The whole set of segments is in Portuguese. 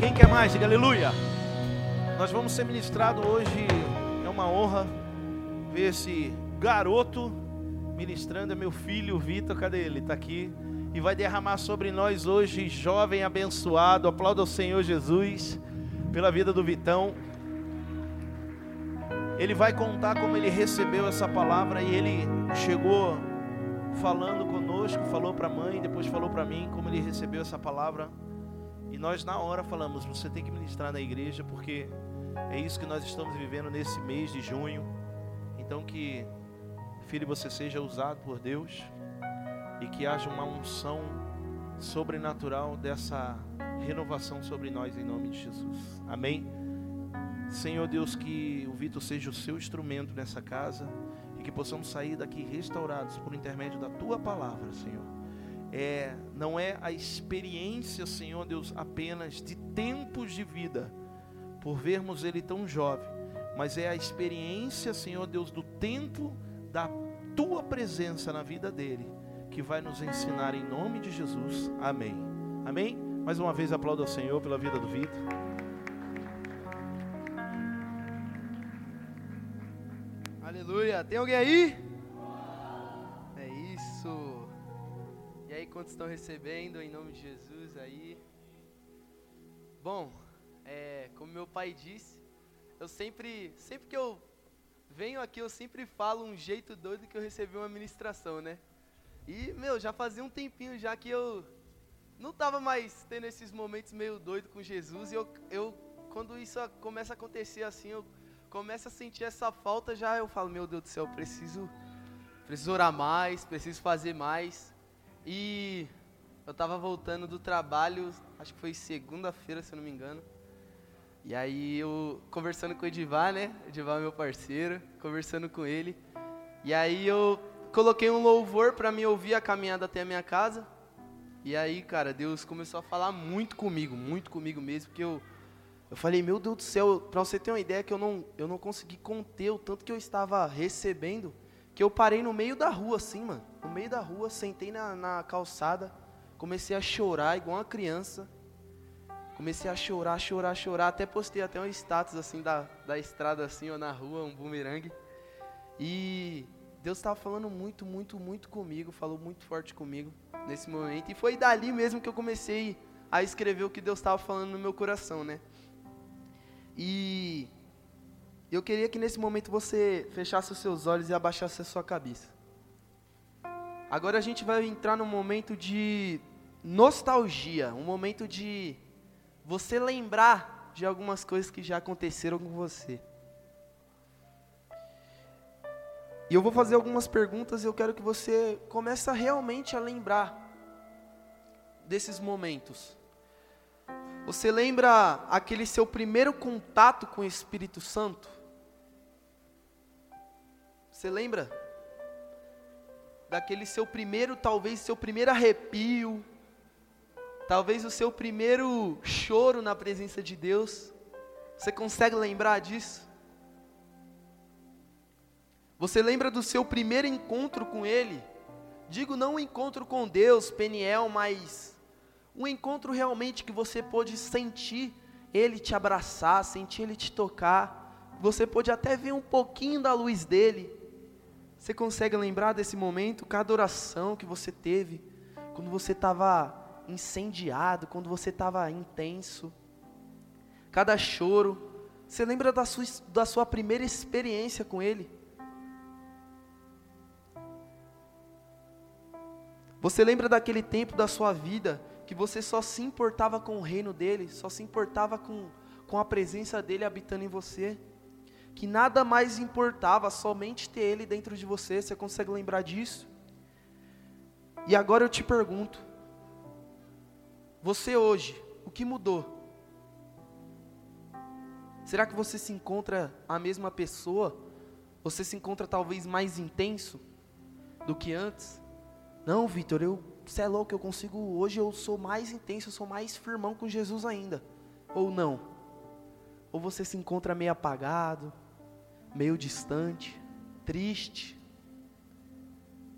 Quem quer mais? Diga aleluia. Nós vamos ser ministrados hoje. É uma honra ver esse garoto ministrando. É meu filho Vitor. Cadê ele? Está aqui. E vai derramar sobre nós hoje, jovem abençoado. Aplauda o Senhor Jesus pela vida do Vitão. Ele vai contar como ele recebeu essa palavra e ele chegou falando conosco, falou para a mãe, depois falou para mim como ele recebeu essa palavra. E nós na hora falamos, você tem que ministrar na igreja porque é isso que nós estamos vivendo nesse mês de junho. Então que filho você seja usado por Deus e que haja uma unção sobrenatural dessa renovação sobre nós em nome de Jesus. Amém. Senhor Deus, que o Vitor seja o seu instrumento nessa casa e que possamos sair daqui restaurados por intermédio da tua palavra, Senhor. É, não é a experiência, Senhor Deus, apenas de tempos de vida, por vermos ele tão jovem, mas é a experiência, Senhor Deus, do tempo da tua presença na vida dele, que vai nos ensinar em nome de Jesus. Amém. Amém? Mais uma vez aplaudo ao Senhor pela vida do Vitor. Aleluia. Tem alguém aí? Quantos estão recebendo em nome de Jesus aí? Bom, é, como meu pai disse, eu sempre, sempre que eu venho aqui, eu sempre falo um jeito doido que eu recebi uma ministração, né? E, meu, já fazia um tempinho já que eu não tava mais tendo esses momentos meio doido com Jesus. E eu, eu quando isso começa a acontecer assim, eu começo a sentir essa falta, já eu falo, meu Deus do céu, preciso, preciso orar mais, preciso fazer mais. E eu estava voltando do trabalho, acho que foi segunda-feira, se eu não me engano. E aí eu conversando com o Edivar, né? Edivar é meu parceiro, conversando com ele. E aí eu coloquei um louvor para me ouvir a caminhada até a minha casa. E aí, cara, Deus começou a falar muito comigo, muito comigo mesmo, porque eu eu falei, meu Deus do céu, para você ter uma ideia que eu não, eu não consegui conter o tanto que eu estava recebendo, que eu parei no meio da rua, assim, mano. No meio da rua, sentei na, na calçada, comecei a chorar igual uma criança. Comecei a chorar, chorar, chorar, até postei até um status assim da, da estrada assim, ó, na rua, um bumerangue. E Deus estava falando muito, muito, muito comigo, falou muito forte comigo nesse momento. E foi dali mesmo que eu comecei a escrever o que Deus estava falando no meu coração, né? E eu queria que nesse momento você fechasse os seus olhos e abaixasse a sua cabeça. Agora a gente vai entrar num momento de nostalgia, um momento de você lembrar de algumas coisas que já aconteceram com você. E eu vou fazer algumas perguntas e eu quero que você comece realmente a lembrar desses momentos. Você lembra aquele seu primeiro contato com o Espírito Santo? Você lembra? Daquele seu primeiro, talvez seu primeiro arrepio, talvez o seu primeiro choro na presença de Deus. Você consegue lembrar disso? Você lembra do seu primeiro encontro com Ele? Digo não um encontro com Deus, Peniel, mas um encontro realmente que você pôde sentir Ele te abraçar, sentir Ele te tocar. Você pôde até ver um pouquinho da luz dele. Você consegue lembrar desse momento, cada oração que você teve, quando você estava incendiado, quando você estava intenso, cada choro. Você lembra da sua, da sua primeira experiência com Ele? Você lembra daquele tempo da sua vida que você só se importava com o reino dele, só se importava com, com a presença dele habitando em você, que nada mais importava, somente ter ele dentro de você, você consegue lembrar disso? E agora eu te pergunto, você hoje, o que mudou? Será que você se encontra a mesma pessoa? Você se encontra talvez mais intenso do que antes? Não, Vitor, eu você é louco, eu consigo, hoje eu sou mais intenso, eu sou mais firmão com Jesus ainda. Ou não? Ou você se encontra meio apagado, meio distante, triste.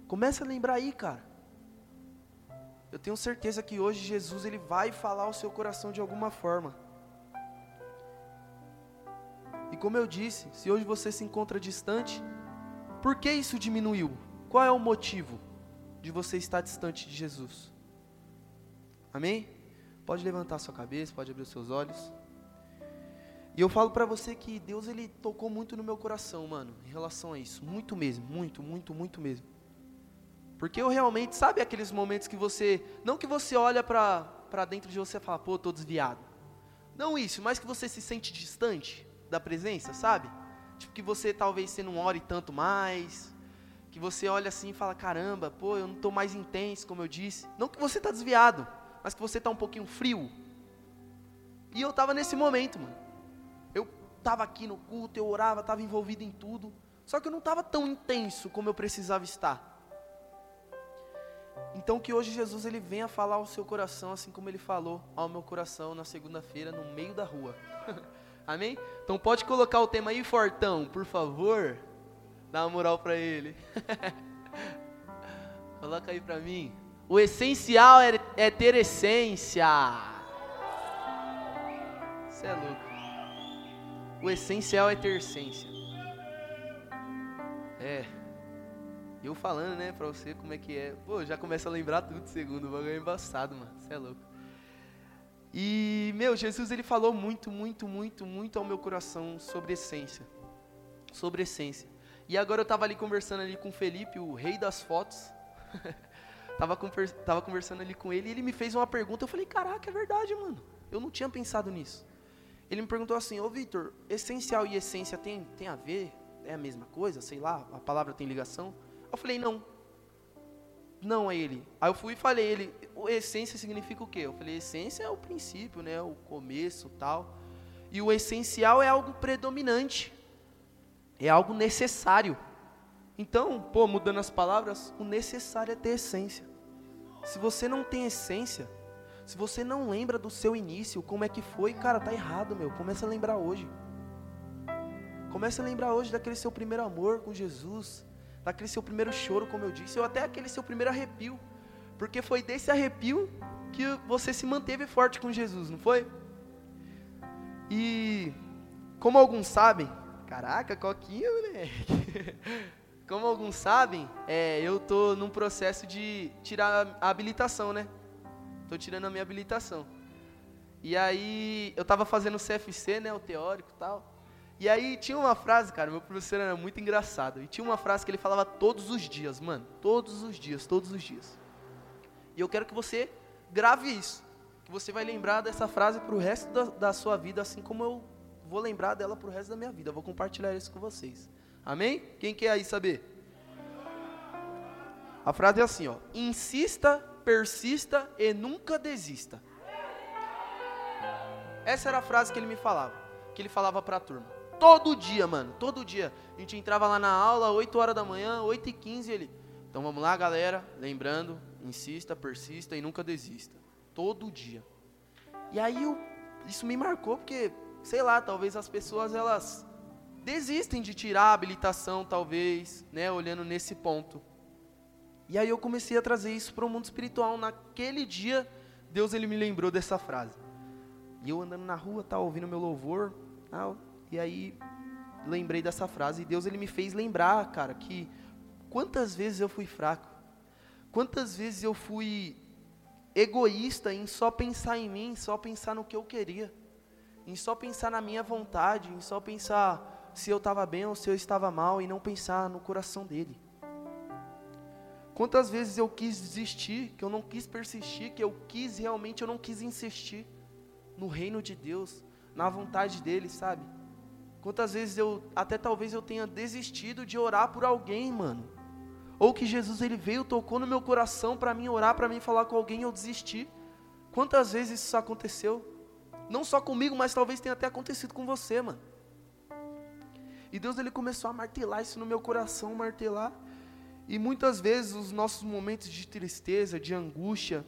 Começa a lembrar aí, cara. Eu tenho certeza que hoje Jesus ele vai falar ao seu coração de alguma forma. E como eu disse, se hoje você se encontra distante, por que isso diminuiu? Qual é o motivo de você estar distante de Jesus? Amém? Pode levantar sua cabeça, pode abrir os seus olhos. E eu falo para você que Deus ele tocou muito no meu coração, mano, em relação a isso, muito mesmo, muito, muito, muito mesmo. Porque eu realmente, sabe aqueles momentos que você, não que você olha para dentro de você e fala, pô, tô desviado. Não isso, mas que você se sente distante da presença, sabe? Tipo que você talvez você não ore tanto mais, que você olha assim e fala, caramba, pô, eu não estou mais intenso, como eu disse. Não que você está desviado, mas que você está um pouquinho frio. E eu estava nesse momento, mano. Estava aqui no culto, eu orava, estava envolvido em tudo. Só que eu não estava tão intenso como eu precisava estar. Então que hoje Jesus ele venha falar ao seu coração, assim como ele falou ao meu coração na segunda-feira no meio da rua. Amém? Então pode colocar o tema aí, Fortão, por favor. Dá uma moral para ele. Coloca aí para mim. O essencial é, é ter essência. Você é louco. O essencial é ter essência. É. Eu falando, né, pra você como é que é. Pô, já começa a lembrar tudo segundo. O bagulho é embaçado, mano. Você é louco. E, meu, Jesus ele falou muito, muito, muito, muito ao meu coração sobre essência. Sobre essência. E agora eu tava ali conversando ali com o Felipe, o rei das fotos. tava, tava conversando ali com ele e ele me fez uma pergunta. Eu falei, caraca, é verdade, mano. Eu não tinha pensado nisso. Ele me perguntou assim, ô Vitor, essencial e essência tem, tem a ver? É a mesma coisa? Sei lá, a palavra tem ligação? Eu falei, não. Não é ele. Aí eu fui e falei, ele, essência significa o quê? Eu falei, essência é o princípio, né? O começo, tal. E o essencial é algo predominante. É algo necessário. Então, pô, mudando as palavras, o necessário é ter essência. Se você não tem essência, se você não lembra do seu início, como é que foi, cara, tá errado, meu. Começa a lembrar hoje. Começa a lembrar hoje daquele seu primeiro amor com Jesus, daquele seu primeiro choro, como eu disse, ou até aquele seu primeiro arrepio. Porque foi desse arrepio que você se manteve forte com Jesus, não foi? E como alguns sabem, caraca, coquinha, moleque. Como alguns sabem, é, eu tô num processo de tirar a habilitação, né? Tô tirando a minha habilitação. E aí eu tava fazendo o CFC, né, o teórico e tal. E aí tinha uma frase, cara, meu professor era muito engraçado. E tinha uma frase que ele falava todos os dias, mano. Todos os dias, todos os dias. E eu quero que você grave isso. Que você vai lembrar dessa frase pro resto da, da sua vida, assim como eu vou lembrar dela pro resto da minha vida. Eu vou compartilhar isso com vocês. Amém? Quem quer aí saber? A frase é assim, ó. Insista, persista e nunca desista. Essa era a frase que ele me falava, que ele falava para a turma. Todo dia, mano, todo dia. A gente entrava lá na aula, 8 horas da manhã, 8 e 15 ele. Então vamos lá, galera. Lembrando, insista, persista e nunca desista. Todo dia. E aí eu, isso me marcou porque, sei lá, talvez as pessoas elas desistem de tirar a habilitação, talvez, né, olhando nesse ponto. E aí eu comecei a trazer isso para o mundo espiritual. Naquele dia, Deus ele me lembrou dessa frase. E eu andando na rua, tá ouvindo meu louvor, tal, e aí lembrei dessa frase e Deus ele me fez lembrar, cara, que quantas vezes eu fui fraco. Quantas vezes eu fui egoísta em só pensar em mim, só pensar no que eu queria, em só pensar na minha vontade, em só pensar se eu estava bem ou se eu estava mal e não pensar no coração dele. Quantas vezes eu quis desistir, que eu não quis persistir, que eu quis realmente, eu não quis insistir no reino de Deus, na vontade dele, sabe? Quantas vezes eu, até talvez eu tenha desistido de orar por alguém, mano. Ou que Jesus ele veio, tocou no meu coração para mim orar, para mim falar com alguém eu desisti. Quantas vezes isso aconteceu? Não só comigo, mas talvez tenha até acontecido com você, mano. E Deus ele começou a martelar isso no meu coração, martelar. E muitas vezes os nossos momentos de tristeza, de angústia,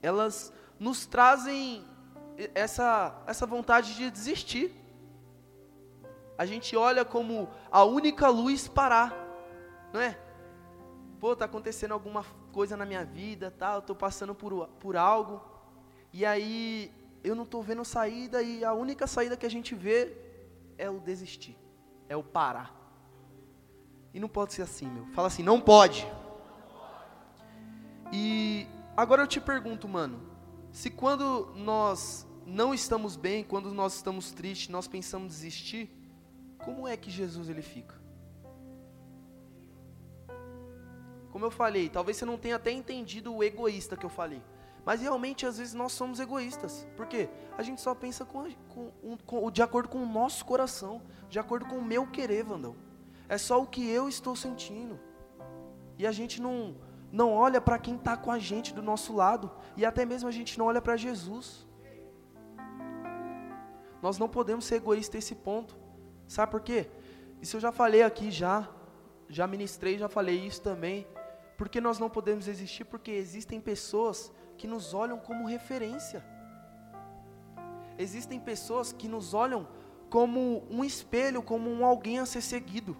elas nos trazem essa, essa vontade de desistir a gente olha como a única luz parar, não é? Pô, tá acontecendo alguma coisa na minha vida, tá? Eu tô passando por, por algo, e aí eu não tô vendo saída, e a única saída que a gente vê é o desistir, é o parar. E não pode ser assim, meu. Fala assim, não pode. E agora eu te pergunto, mano, se quando nós não estamos bem, quando nós estamos tristes, nós pensamos desistir, como é que Jesus ele fica? Como eu falei, talvez você não tenha até entendido o egoísta que eu falei. Mas realmente, às vezes, nós somos egoístas. Por quê? A gente só pensa com, com, com, de acordo com o nosso coração, de acordo com o meu querer, Vandão. É só o que eu estou sentindo. E a gente não, não olha para quem está com a gente do nosso lado. E até mesmo a gente não olha para Jesus. Nós não podemos ser egoístas nesse ponto. Sabe por quê? Isso eu já falei aqui já. Já ministrei, já falei isso também. Porque nós não podemos existir porque existem pessoas que nos olham como referência. Existem pessoas que nos olham como um espelho, como um alguém a ser seguido.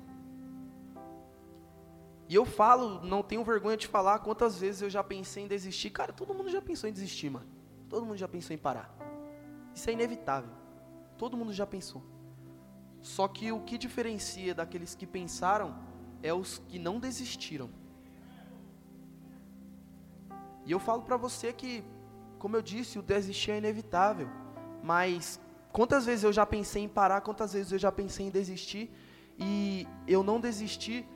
E eu falo, não tenho vergonha de falar quantas vezes eu já pensei em desistir. Cara, todo mundo já pensou em desistir, mano. Todo mundo já pensou em parar. Isso é inevitável. Todo mundo já pensou. Só que o que diferencia daqueles que pensaram é os que não desistiram. E eu falo para você que, como eu disse, o desistir é inevitável. Mas quantas vezes eu já pensei em parar, quantas vezes eu já pensei em desistir e eu não desisti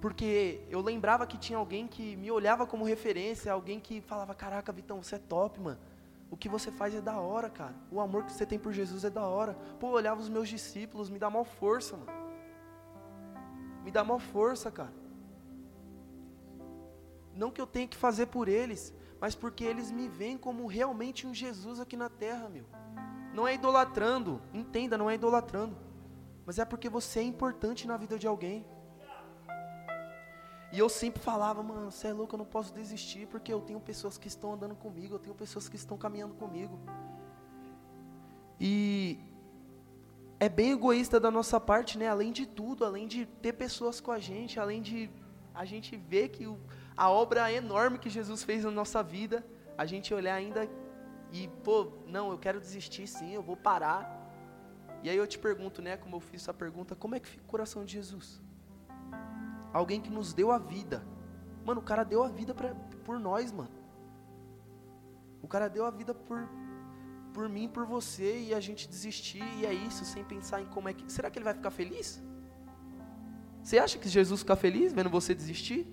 porque eu lembrava que tinha alguém que me olhava como referência, alguém que falava: "Caraca, Vitão, você é top, mano. O que você faz é da hora, cara. O amor que você tem por Jesus é da hora." Pô, eu olhava os meus discípulos, me dá maior força, mano. Me dá maior força, cara. Não que eu tenha que fazer por eles, mas porque eles me veem como realmente um Jesus aqui na terra, meu. Não é idolatrando, entenda, não é idolatrando. Mas é porque você é importante na vida de alguém. E eu sempre falava, mano, você é louco, eu não posso desistir, porque eu tenho pessoas que estão andando comigo, eu tenho pessoas que estão caminhando comigo. E é bem egoísta da nossa parte, né? Além de tudo, além de ter pessoas com a gente, além de a gente ver que o, a obra enorme que Jesus fez na nossa vida, a gente olhar ainda e, pô, não, eu quero desistir sim, eu vou parar. E aí eu te pergunto, né, como eu fiz essa pergunta, como é que fica o coração de Jesus? Alguém que nos deu a vida. Mano, o cara deu a vida pra, por nós, mano. O cara deu a vida por, por mim, por você, e a gente desistir, e é isso, sem pensar em como é que. Será que ele vai ficar feliz? Você acha que Jesus fica feliz vendo você desistir?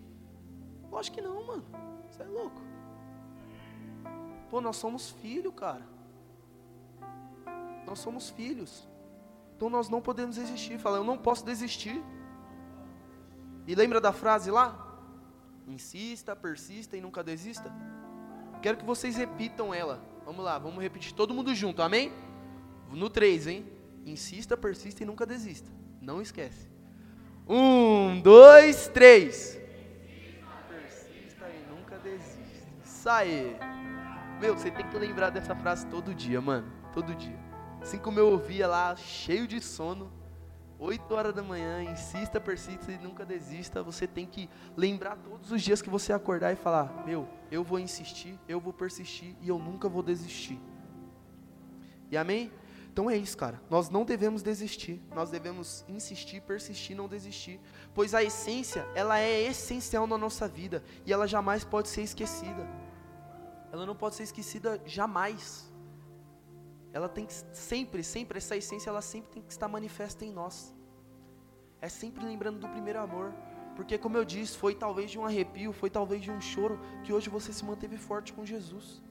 Lógico que não, mano. Você é louco. Pô, nós somos filhos, cara. Nós somos filhos. Então nós não podemos desistir. Fala, eu não posso desistir. E lembra da frase lá? Insista, persista e nunca desista. Quero que vocês repitam ela. Vamos lá, vamos repetir todo mundo junto, amém? No 3, hein? Insista, persista e nunca desista. Não esquece. Um, dois, três. Isso aí. Meu, você tem que lembrar dessa frase todo dia, mano. Todo dia. Assim como eu ouvia lá, cheio de sono, 8 horas da manhã, insista, persista e nunca desista. Você tem que lembrar todos os dias que você acordar e falar: Meu, eu vou insistir, eu vou persistir e eu nunca vou desistir. E amém? Então é isso, cara. Nós não devemos desistir. Nós devemos insistir, persistir, não desistir. Pois a essência, ela é essencial na nossa vida e ela jamais pode ser esquecida ela não pode ser esquecida jamais. Ela tem que sempre, sempre, essa essência, ela sempre tem que estar manifesta em nós. É sempre lembrando do primeiro amor. Porque, como eu disse, foi talvez de um arrepio, foi talvez de um choro, que hoje você se manteve forte com Jesus.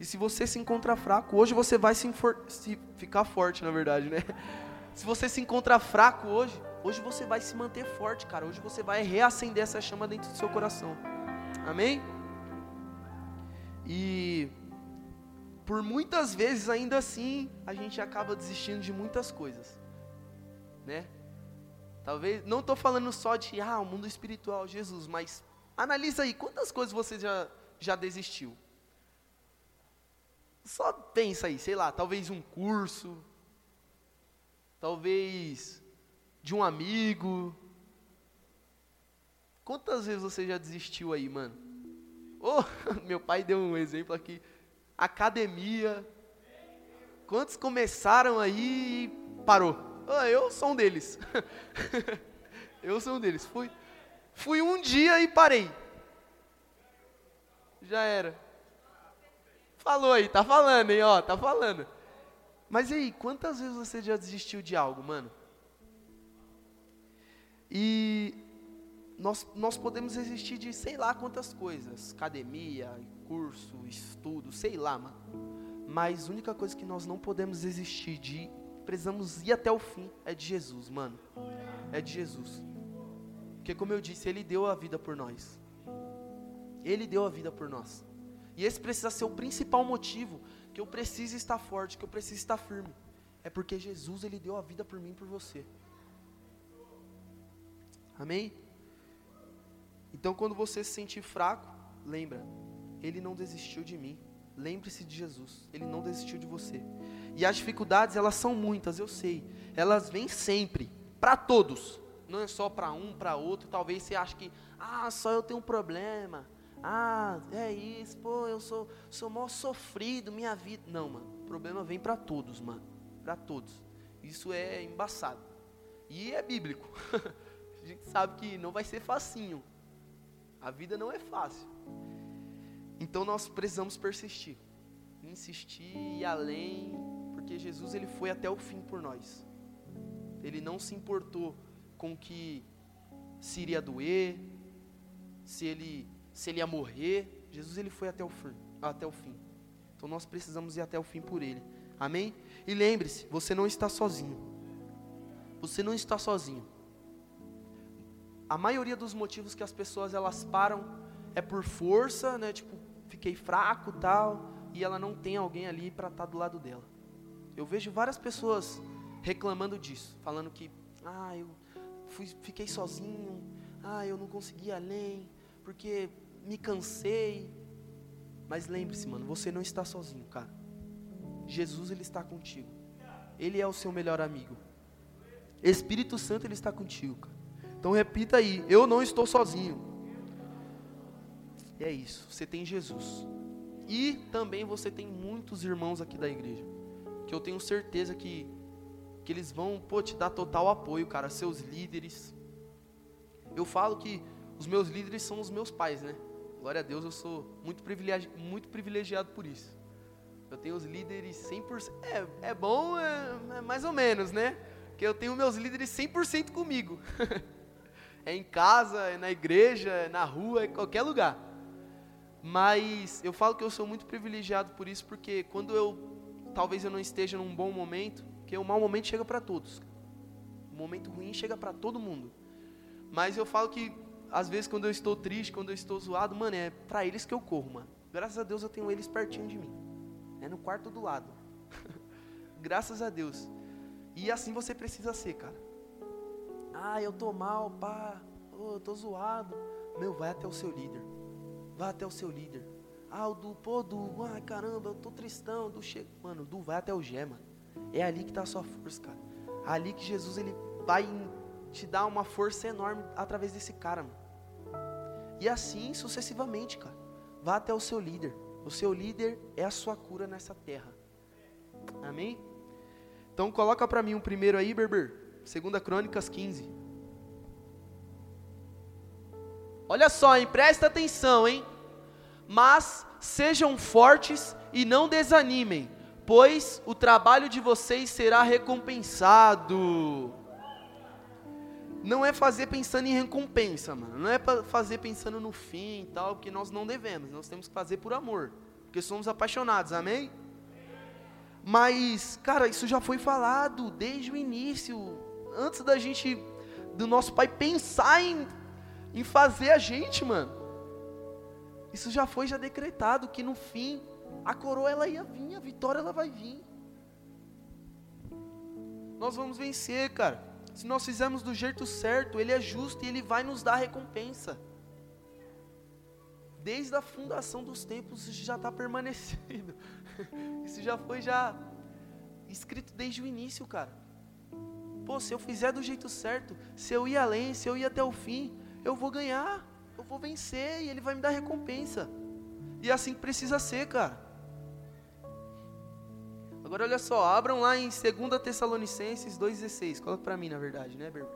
E se você se encontra fraco, hoje você vai se, se ficar forte, na verdade, né? Se você se encontra fraco hoje, hoje você vai se manter forte, cara. Hoje você vai reacender essa chama dentro do seu coração. Amém? E por muitas vezes ainda assim a gente acaba desistindo de muitas coisas, né? Talvez não estou falando só de ah o mundo espiritual Jesus, mas analisa aí quantas coisas você já já desistiu. Só pensa aí, sei lá, talvez um curso, talvez de um amigo. Quantas vezes você já desistiu aí, mano? Oh, meu pai deu um exemplo aqui. Academia. Quantos começaram aí e parou? Ah, eu sou um deles. eu sou um deles. Fui, fui um dia e parei. Já era. Falou aí, tá falando, hein, ó, tá falando. Mas e aí, quantas vezes você já desistiu de algo, mano? E nós, nós podemos existir de sei lá quantas coisas, academia, curso, estudo, sei lá, mano. Mas a única coisa que nós não podemos existir de, precisamos ir até o fim, é de Jesus, mano. É de Jesus. Porque como eu disse, Ele deu a vida por nós. Ele deu a vida por nós. E esse precisa ser o principal motivo que eu preciso estar forte, que eu preciso estar firme. É porque Jesus, Ele deu a vida por mim e por você. Amém? Então, quando você se sentir fraco, lembra, Ele não desistiu de mim. Lembre-se de Jesus, Ele não desistiu de você. E as dificuldades, elas são muitas, eu sei. Elas vêm sempre, para todos. Não é só para um, para outro. Talvez você ache que, ah, só eu tenho um problema. Ah, é isso, pô, eu sou, sou mal sofrido, minha vida. Não, mano, o problema vem para todos, mano. Para todos. Isso é embaçado. E é bíblico. A gente sabe que não vai ser facinho. A vida não é fácil. Então nós precisamos persistir, insistir e além, porque Jesus ele foi até o fim por nós. Ele não se importou com que se iria doer, se ele se ele ia morrer. Jesus ele foi até o fim, até o fim. Então nós precisamos ir até o fim por ele. Amém? E lembre-se, você não está sozinho. Você não está sozinho. A maioria dos motivos que as pessoas elas param é por força, né? Tipo, fiquei fraco, tal, e ela não tem alguém ali para estar tá do lado dela. Eu vejo várias pessoas reclamando disso, falando que, ah, eu fui, fiquei sozinho, ah, eu não consegui além, porque me cansei. Mas lembre-se, mano, você não está sozinho, cara. Jesus ele está contigo. Ele é o seu melhor amigo. Espírito Santo ele está contigo, cara. Então repita aí, eu não estou sozinho. E é isso, você tem Jesus. E também você tem muitos irmãos aqui da igreja, que eu tenho certeza que que eles vão, pô, te dar total apoio, cara, seus líderes. Eu falo que os meus líderes são os meus pais, né? Glória a Deus, eu sou muito privilegiado, muito privilegiado por isso. Eu tenho os líderes 100%. É, é bom, é, é mais ou menos, né? Que eu tenho meus líderes 100% comigo. é em casa, é na igreja, é na rua, é em qualquer lugar. Mas eu falo que eu sou muito privilegiado por isso, porque quando eu, talvez eu não esteja num bom momento, porque o mau momento chega para todos. O momento ruim chega para todo mundo. Mas eu falo que às vezes quando eu estou triste, quando eu estou zoado, mano, é para eles que eu corro, mano. Graças a Deus eu tenho eles pertinho de mim. É no quarto do lado. Graças a Deus. E assim você precisa ser, cara. Ah, eu tô mal, pá. Oh, eu tô zoado. Meu, vai até o seu líder. Vai até o seu líder. Ah, o Du, pô, Du, ai caramba, eu tô tristão. Du, chega. Mano, Du, vai até o Gé, mano. É ali que tá a sua força, cara. Ali que Jesus ele vai te dar uma força enorme através desse cara, mano. E assim sucessivamente, cara. Vá até o seu líder. O seu líder é a sua cura nessa terra. Amém? Então coloca para mim um primeiro aí, Berber. Segunda Crônicas 15. Olha só, hein? Presta atenção, hein? Mas sejam fortes e não desanimem, pois o trabalho de vocês será recompensado. Não é fazer pensando em recompensa, mano. Não é fazer pensando no fim e tal, porque nós não devemos. Nós temos que fazer por amor, porque somos apaixonados, amém? Mas, cara, isso já foi falado desde o início antes da gente, do nosso pai pensar em, em fazer a gente, mano. Isso já foi já decretado que no fim a coroa ela ia vir, a vitória ela vai vir. Nós vamos vencer, cara. Se nós fizermos do jeito certo, ele é justo e ele vai nos dar recompensa. Desde a fundação dos tempos isso já está permanecido. Isso já foi já escrito desde o início, cara. Pô, se eu fizer do jeito certo, se eu ir além, se eu ir até o fim, eu vou ganhar, eu vou vencer e Ele vai me dar recompensa. E é assim que precisa ser, cara. Agora olha só, abram lá em 2 Tessalonicenses 2,16. Coloca para mim, na verdade, né, Berber?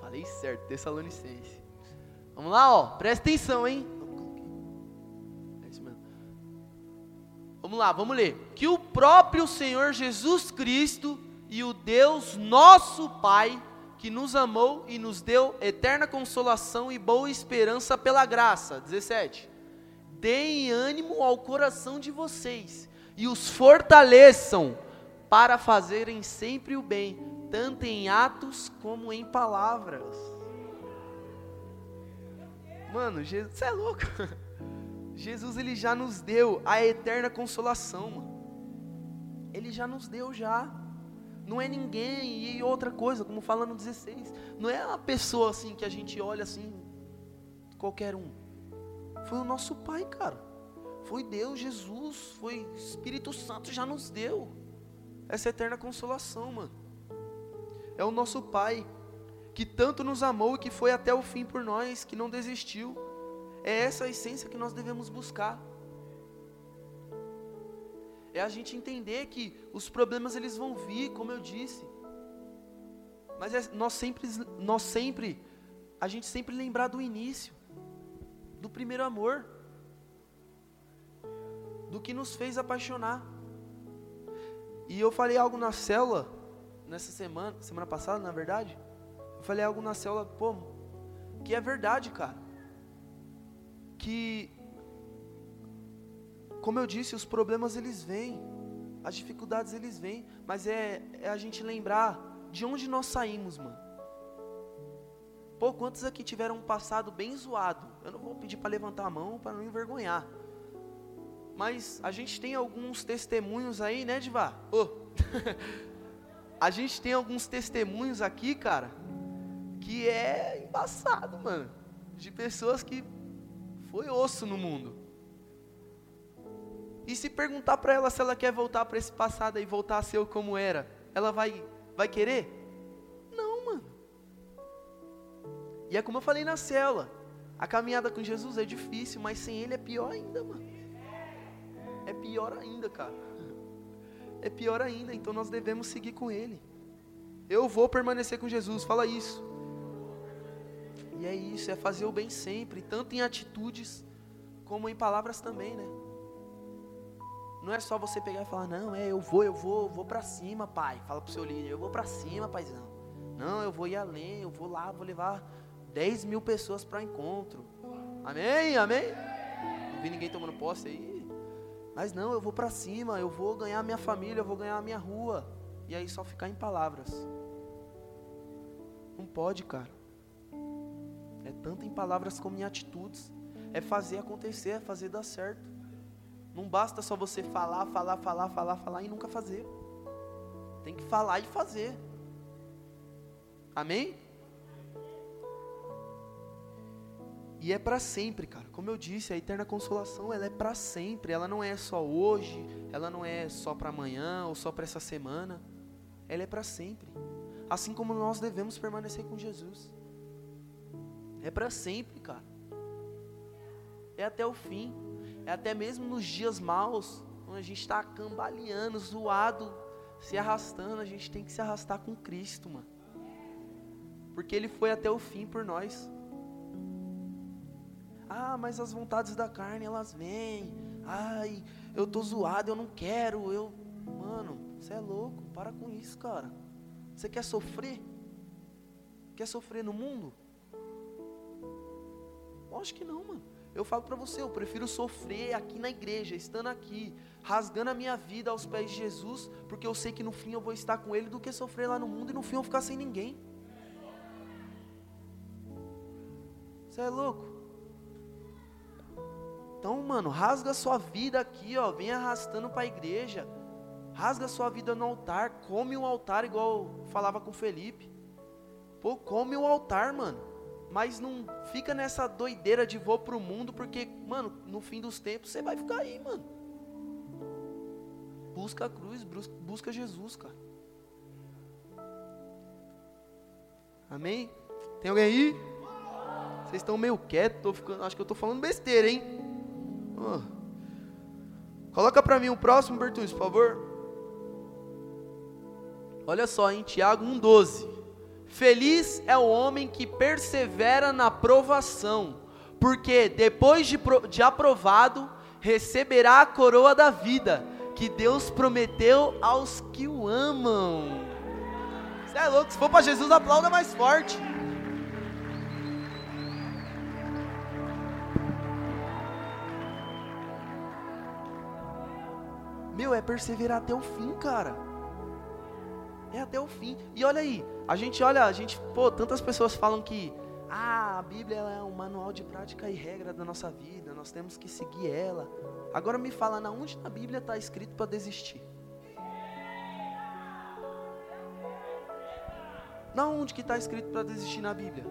Falei certo, Tessalonicenses. Vamos lá, ó. Presta atenção, hein? É isso mesmo. Vamos lá, vamos ler. Que o próprio Senhor Jesus Cristo e o Deus nosso Pai, que nos amou e nos deu eterna consolação e boa esperança pela graça. 17. Deem ânimo ao coração de vocês e os fortaleçam para fazerem sempre o bem, tanto em atos como em palavras. Mano, Jesus, você é louco. Jesus ele já nos deu a eterna consolação. Ele já nos deu já. Não é ninguém e outra coisa, como fala no 16, não é uma pessoa assim que a gente olha assim qualquer um. Foi o nosso Pai, cara. Foi Deus, Jesus, foi Espírito Santo já nos deu essa eterna consolação, mano. É o nosso Pai que tanto nos amou e que foi até o fim por nós, que não desistiu. É essa a essência que nós devemos buscar. É a gente entender que os problemas eles vão vir, como eu disse. Mas é, nós sempre, nós sempre, a gente sempre lembrar do início, do primeiro amor, do que nos fez apaixonar. E eu falei algo na célula nessa semana, semana passada, na verdade. Eu falei algo na célula, pô, que é verdade, cara. Que como eu disse, os problemas eles vêm, as dificuldades eles vêm, mas é, é a gente lembrar de onde nós saímos, mano. Pô, quantos aqui tiveram um passado bem zoado? Eu não vou pedir para levantar a mão para não envergonhar. Mas a gente tem alguns testemunhos aí, né, Diva? Oh. a gente tem alguns testemunhos aqui, cara, que é embaçado, mano. De pessoas que foi osso no mundo. E se perguntar para ela se ela quer voltar para esse passado e voltar a ser como era, ela vai, vai querer? Não, mano. E é como eu falei na cela, a caminhada com Jesus é difícil, mas sem Ele é pior ainda, mano. É pior ainda, cara. É pior ainda, então nós devemos seguir com Ele. Eu vou permanecer com Jesus, fala isso. E é isso, é fazer o bem sempre, tanto em atitudes como em palavras também, né? Não é só você pegar e falar, não, é, eu vou, eu vou, eu vou para cima, pai. Fala pro seu líder, eu vou para cima, paizão. Não, eu vou ir além, eu vou lá, vou levar 10 mil pessoas para encontro. Amém, amém? Não vi ninguém tomando posse aí. Mas não, eu vou para cima, eu vou ganhar minha família, eu vou ganhar minha rua. E aí só ficar em palavras. Não pode, cara. É tanto em palavras como em atitudes. É fazer acontecer, é fazer dar certo. Não basta só você falar, falar, falar, falar, falar e nunca fazer. Tem que falar e fazer. Amém? E é para sempre, cara. Como eu disse, a eterna consolação, ela é para sempre. Ela não é só hoje, ela não é só para amanhã ou só para essa semana. Ela é para sempre. Assim como nós devemos permanecer com Jesus. É para sempre, cara. É até o fim é até mesmo nos dias maus, quando a gente está cambaleando, zoado, se arrastando, a gente tem que se arrastar com Cristo, mano. Porque Ele foi até o fim por nós. Ah, mas as vontades da carne elas vêm. Ai, eu tô zoado, eu não quero. Eu, mano, você é louco. Para com isso, cara. Você quer sofrer? Quer sofrer no mundo? Lógico que não, mano. Eu falo para você, eu prefiro sofrer aqui na igreja, estando aqui, rasgando a minha vida aos pés de Jesus, porque eu sei que no fim eu vou estar com Ele, do que sofrer lá no mundo e no fim eu ficar sem ninguém. Você é louco? Então, mano, rasga a sua vida aqui, ó, vem arrastando para a igreja. Rasga a sua vida no altar, come o altar igual falava com Felipe. Pô, come o altar, mano. Mas não fica nessa doideira de vou pro mundo, porque, mano, no fim dos tempos você vai ficar aí, mano. Busca a cruz, busca Jesus, cara. Amém? Tem alguém aí? Vocês estão meio quietos, tô ficando, acho que eu estou falando besteira, hein? Oh. Coloca para mim o próximo, Bertus, por favor. Olha só, em Tiago 1,12. Feliz é o homem que persevera na provação, porque depois de, de aprovado, receberá a coroa da vida, que Deus prometeu aos que o amam. Você é louco, se for para Jesus, aplauda mais forte. Meu, é perseverar até o fim, cara. É até o fim. E olha aí, a gente olha, a gente, pô, tantas pessoas falam que ah, a Bíblia é um manual de prática e regra da nossa vida, nós temos que seguir ela. Agora me fala, na onde na Bíblia está escrito para desistir? Na onde que está escrito para desistir na Bíblia?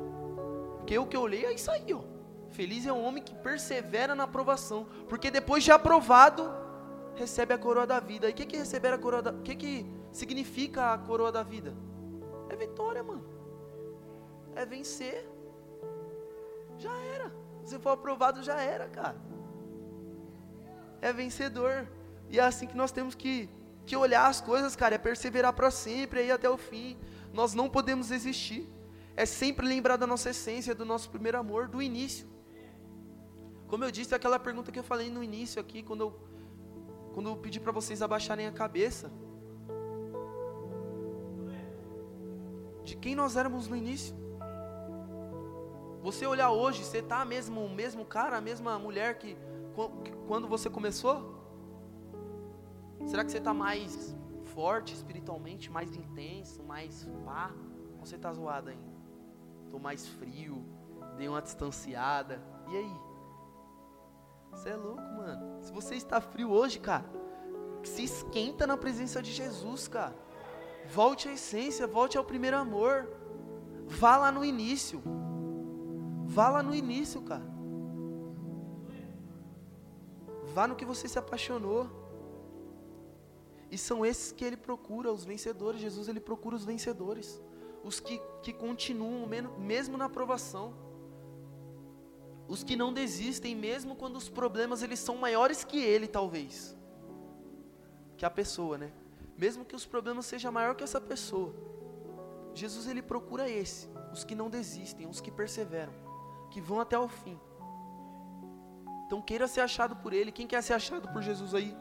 Porque o que eu leio é isso aí, ó. Feliz é o homem que persevera na aprovação, porque depois de aprovado, recebe a coroa da vida. E o que que receber a coroa da, que que significa a coroa da vida? É vitória, mano. É vencer. Já era. Se for aprovado, já era, cara. É vencedor. E é assim que nós temos que, que olhar as coisas, cara. É perseverar para sempre, aí até o fim. Nós não podemos existir. É sempre lembrar da nossa essência, do nosso primeiro amor, do início. Como eu disse, aquela pergunta que eu falei no início aqui, quando eu, quando eu pedi para vocês abaixarem a cabeça. De quem nós éramos no início. Você olhar hoje, você está mesmo o mesmo cara, a mesma mulher que, que quando você começou? Será que você está mais forte espiritualmente, mais intenso, mais pá? Ou você está zoado ainda? Estou mais frio, dei uma distanciada. E aí? Você é louco, mano. Se você está frio hoje, cara, se esquenta na presença de Jesus, cara. Volte à essência, volte ao primeiro amor. Vá lá no início. Vá lá no início, cara. Vá no que você se apaixonou. E são esses que ele procura, os vencedores. Jesus ele procura os vencedores. Os que, que continuam mesmo na aprovação. Os que não desistem mesmo quando os problemas eles são maiores que ele, talvez. Que a pessoa, né? Mesmo que os problemas sejam maior que essa pessoa. Jesus ele procura esse, os que não desistem, os que perseveram que vão até o fim. Então queira ser achado por Ele. Quem quer ser achado por Jesus aí?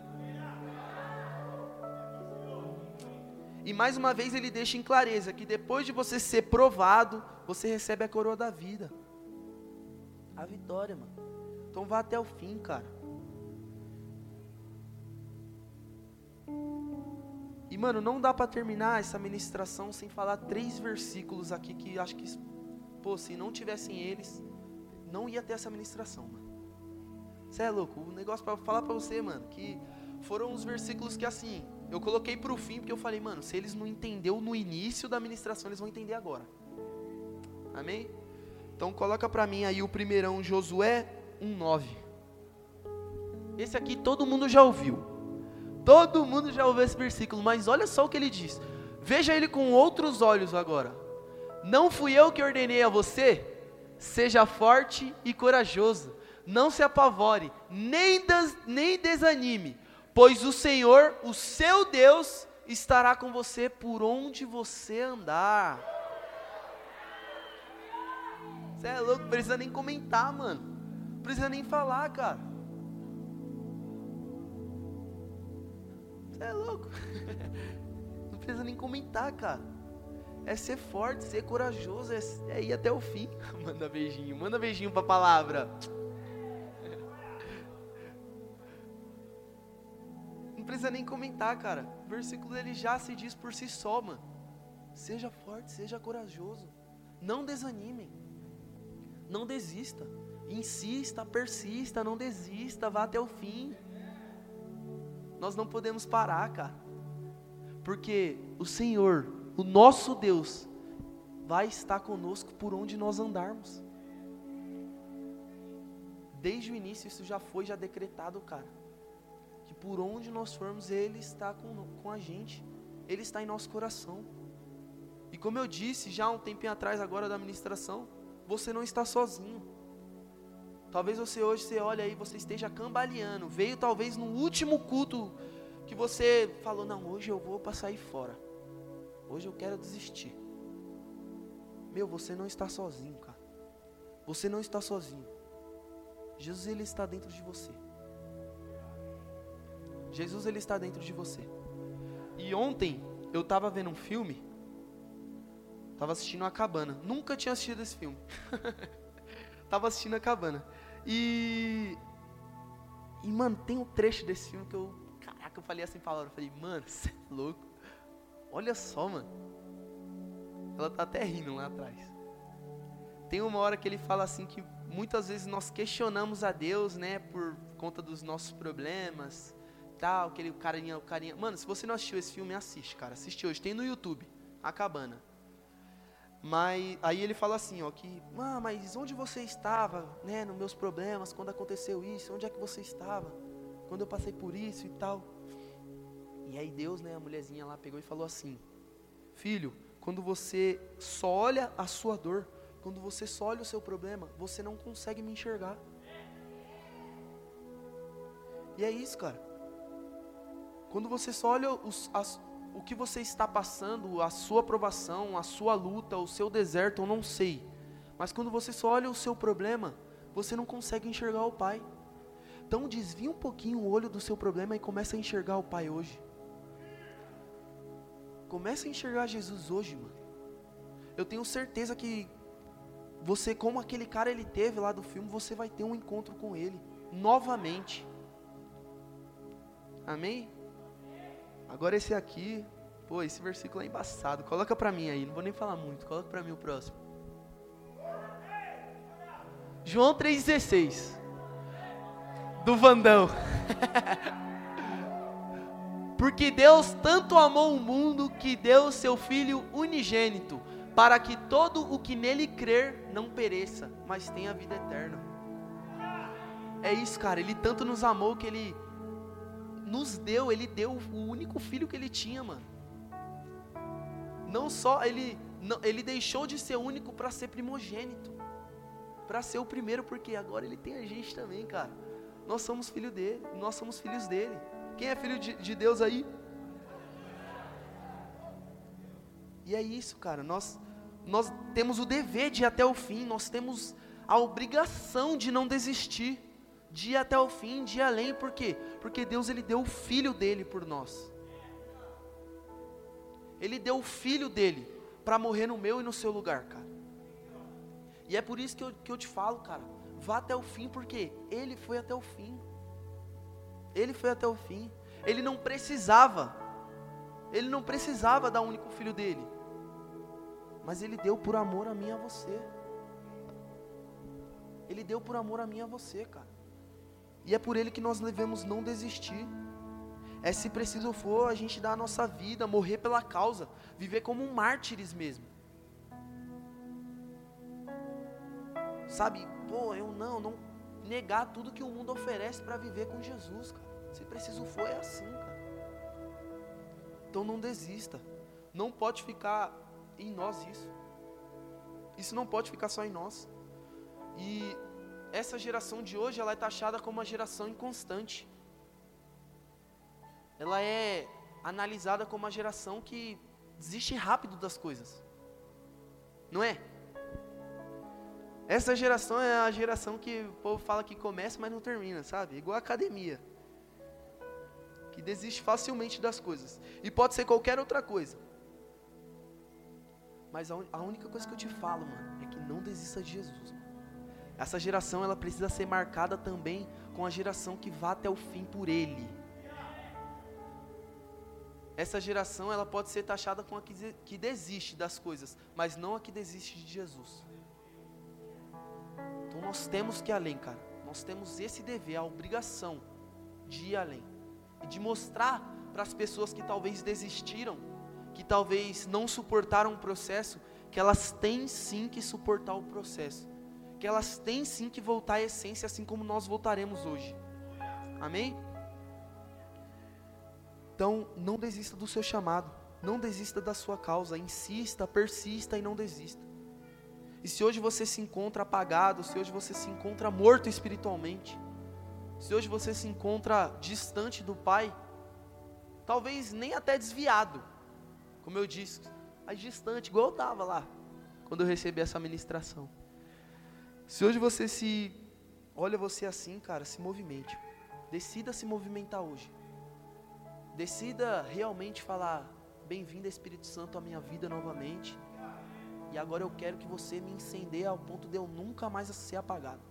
E mais uma vez ele deixa em clareza que depois de você ser provado, você recebe a coroa da vida. A vitória, mano. Então vá até o fim, cara. E mano, não dá para terminar essa ministração sem falar três versículos aqui que acho que, pô, se não tivessem eles, não ia ter essa ministração, mano. Você é louco? O negócio para falar para você, mano, que foram os versículos que assim, eu coloquei para o fim porque eu falei, mano, se eles não entendeu no início da ministração, eles vão entender agora. Amém? Então coloca para mim aí o primeirão Josué 1:9. Esse aqui todo mundo já ouviu. Todo mundo já ouviu esse versículo, mas olha só o que ele diz. Veja ele com outros olhos agora. Não fui eu que ordenei a você? Seja forte e corajoso, não se apavore, nem, des, nem desanime, pois o Senhor, o seu Deus, estará com você por onde você andar. Você é louco, precisa nem comentar, mano. Precisa nem falar, cara. É louco. Não precisa nem comentar, cara é ser forte, ser corajoso, é, é ir até o fim. manda beijinho, manda beijinho para a palavra. Não precisa nem comentar, cara. O versículo ele já se diz por si só, mano. Seja forte, seja corajoso. Não desanimem. Não desista. Insista, persista, não desista, vá até o fim. Nós não podemos parar, cara. Porque o Senhor o nosso Deus vai estar conosco por onde nós andarmos. Desde o início isso já foi já decretado, cara. Que por onde nós formos, Ele está com, com a gente. Ele está em nosso coração. E como eu disse já um tempinho atrás agora da ministração, você não está sozinho. Talvez você hoje você olha aí, você esteja cambaleando. Veio talvez no último culto que você falou: "Não, hoje eu vou para sair fora. Hoje eu quero desistir". Meu, você não está sozinho, cara. Você não está sozinho. Jesus ele está dentro de você. Jesus ele está dentro de você. E ontem eu estava vendo um filme, estava assistindo a Cabana. Nunca tinha assistido esse filme. Tava assistindo a Cabana. E e mano, tem um trecho desse filme que eu, caraca, eu falei assim pra eu falei, mano, você é louco. Olha só, mano. Ela tá até rindo lá atrás. Tem uma hora que ele fala assim que muitas vezes nós questionamos a Deus, né, por conta dos nossos problemas, tal, aquele carinha, o carinha. Mano, se você não assistiu esse filme, assiste, cara. Assiste hoje, tem no YouTube, A Cabana. Mas aí ele fala assim, ó, que, ah, mas onde você estava, né, nos meus problemas, quando aconteceu isso? Onde é que você estava? Quando eu passei por isso e tal. E aí Deus, né, a mulherzinha lá pegou e falou assim: Filho, quando você só olha a sua dor, quando você só olha o seu problema, você não consegue me enxergar. E é isso, cara. Quando você só olha os, as, o que você está passando, a sua provação, a sua luta, o seu deserto, eu não sei. Mas quando você só olha o seu problema, você não consegue enxergar o Pai. Então desvia um pouquinho o olho do seu problema e começa a enxergar o Pai hoje. Começa a enxergar Jesus hoje, mano. Eu tenho certeza que você, como aquele cara ele teve lá do filme, você vai ter um encontro com ele novamente. Amém? Agora esse aqui, pô, esse versículo é embaçado. Coloca para mim aí, não vou nem falar muito. Coloca para mim o próximo. João 3:16. Do Vandão. Porque Deus tanto amou o mundo que deu seu filho unigênito, para que todo o que nele crer não pereça, mas tenha vida eterna. É isso, cara, ele tanto nos amou que ele nos deu, ele deu o único filho que ele tinha, mano. Não só ele, não, ele deixou de ser único para ser primogênito, para ser o primeiro, porque agora ele tem a gente também, cara. Nós somos filho dele, nós somos filhos dele. Quem é filho de, de Deus aí? E é isso, cara. Nós, nós temos o dever de ir até o fim, nós temos a obrigação de não desistir de ir até o fim, de ir além, por quê? Porque Deus ele deu o filho dele por nós. Ele deu o filho dele para morrer no meu e no seu lugar, cara. E é por isso que eu, que eu te falo, cara, vá até o fim, porque ele foi até o fim. Ele foi até o fim. Ele não precisava, ele não precisava dar o único filho dele, mas ele deu por amor a mim e a você. Ele deu por amor a mim e a você, cara. E é por ele que nós devemos não desistir. É se preciso for a gente dar a nossa vida, morrer pela causa, viver como um mártires mesmo. Sabe, pô, eu não, não negar tudo que o mundo oferece para viver com Jesus, cara. Se preciso for é assim, cara. Então não desista. Não pode ficar em nós isso. Isso não pode ficar só em nós. E essa geração de hoje ela é taxada como uma geração inconstante. Ela é analisada como uma geração que desiste rápido das coisas. Não é? Essa geração é a geração que o povo fala que começa, mas não termina, sabe? Igual a academia. Que desiste facilmente das coisas. E pode ser qualquer outra coisa. Mas a, a única coisa que eu te falo, mano, é que não desista de Jesus. Mano. Essa geração ela precisa ser marcada também com a geração que vá até o fim por ele. Essa geração ela pode ser taxada com a que, desiste das coisas, mas não a que desiste de Jesus. Então nós temos que ir além, cara. Nós temos esse dever, a obrigação de ir além e de mostrar para as pessoas que talvez desistiram, que talvez não suportaram o processo, que elas têm sim que suportar o processo que elas têm sim que voltar à essência, assim como nós voltaremos hoje. Amém? Então, não desista do seu chamado, não desista da sua causa, insista, persista e não desista. E se hoje você se encontra apagado, se hoje você se encontra morto espiritualmente, se hoje você se encontra distante do Pai, talvez nem até desviado, como eu disse, mas distante, igual eu estava lá, quando eu recebi essa ministração. Se hoje você se olha você assim, cara, se movimente. Decida se movimentar hoje. Decida realmente falar: Bem-vindo, Espírito Santo, à minha vida novamente. E agora eu quero que você me incendeie ao ponto de eu nunca mais ser apagado.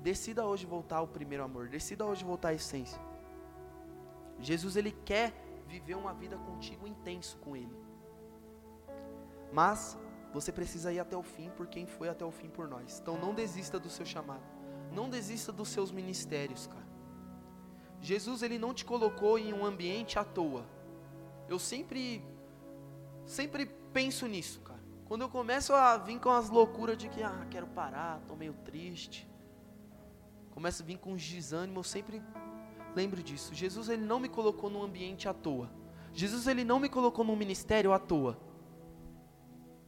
Decida hoje voltar ao primeiro amor. Decida hoje voltar à essência. Jesus ele quer viver uma vida contigo intenso com ele. Mas você precisa ir até o fim por quem foi até o fim por nós. Então não desista do seu chamado. Não desista dos seus ministérios, cara. Jesus ele não te colocou em um ambiente à toa. Eu sempre sempre penso nisso, cara. Quando eu começo a vir com as loucuras de que ah, quero parar, tô meio triste. Começo a vir com os desânimos, eu sempre lembro disso. Jesus ele não me colocou num ambiente à toa. Jesus ele não me colocou num ministério à toa.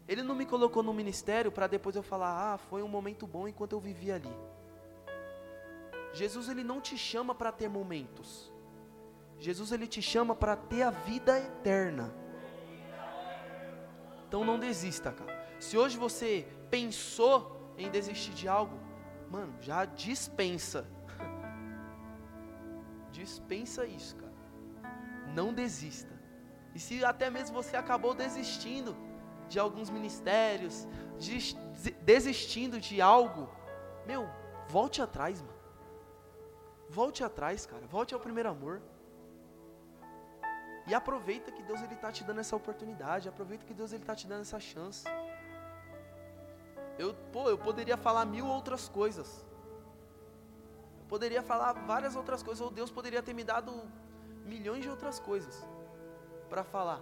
Ele não me colocou no ministério para depois eu falar, ah, foi um momento bom enquanto eu vivia ali. Jesus ele não te chama para ter momentos. Jesus ele te chama para ter a vida eterna. Então não desista, cara. Se hoje você pensou em desistir de algo, mano, já dispensa. dispensa isso, cara. Não desista. E se até mesmo você acabou desistindo, de alguns ministérios, de, desistindo de algo, meu, volte atrás, mano. Volte atrás, cara. Volte ao primeiro amor. E aproveita que Deus ele está te dando essa oportunidade. Aproveita que Deus ele está te dando essa chance. Eu, pô, eu poderia falar mil outras coisas. Eu poderia falar várias outras coisas. Ou Deus poderia ter me dado milhões de outras coisas para falar.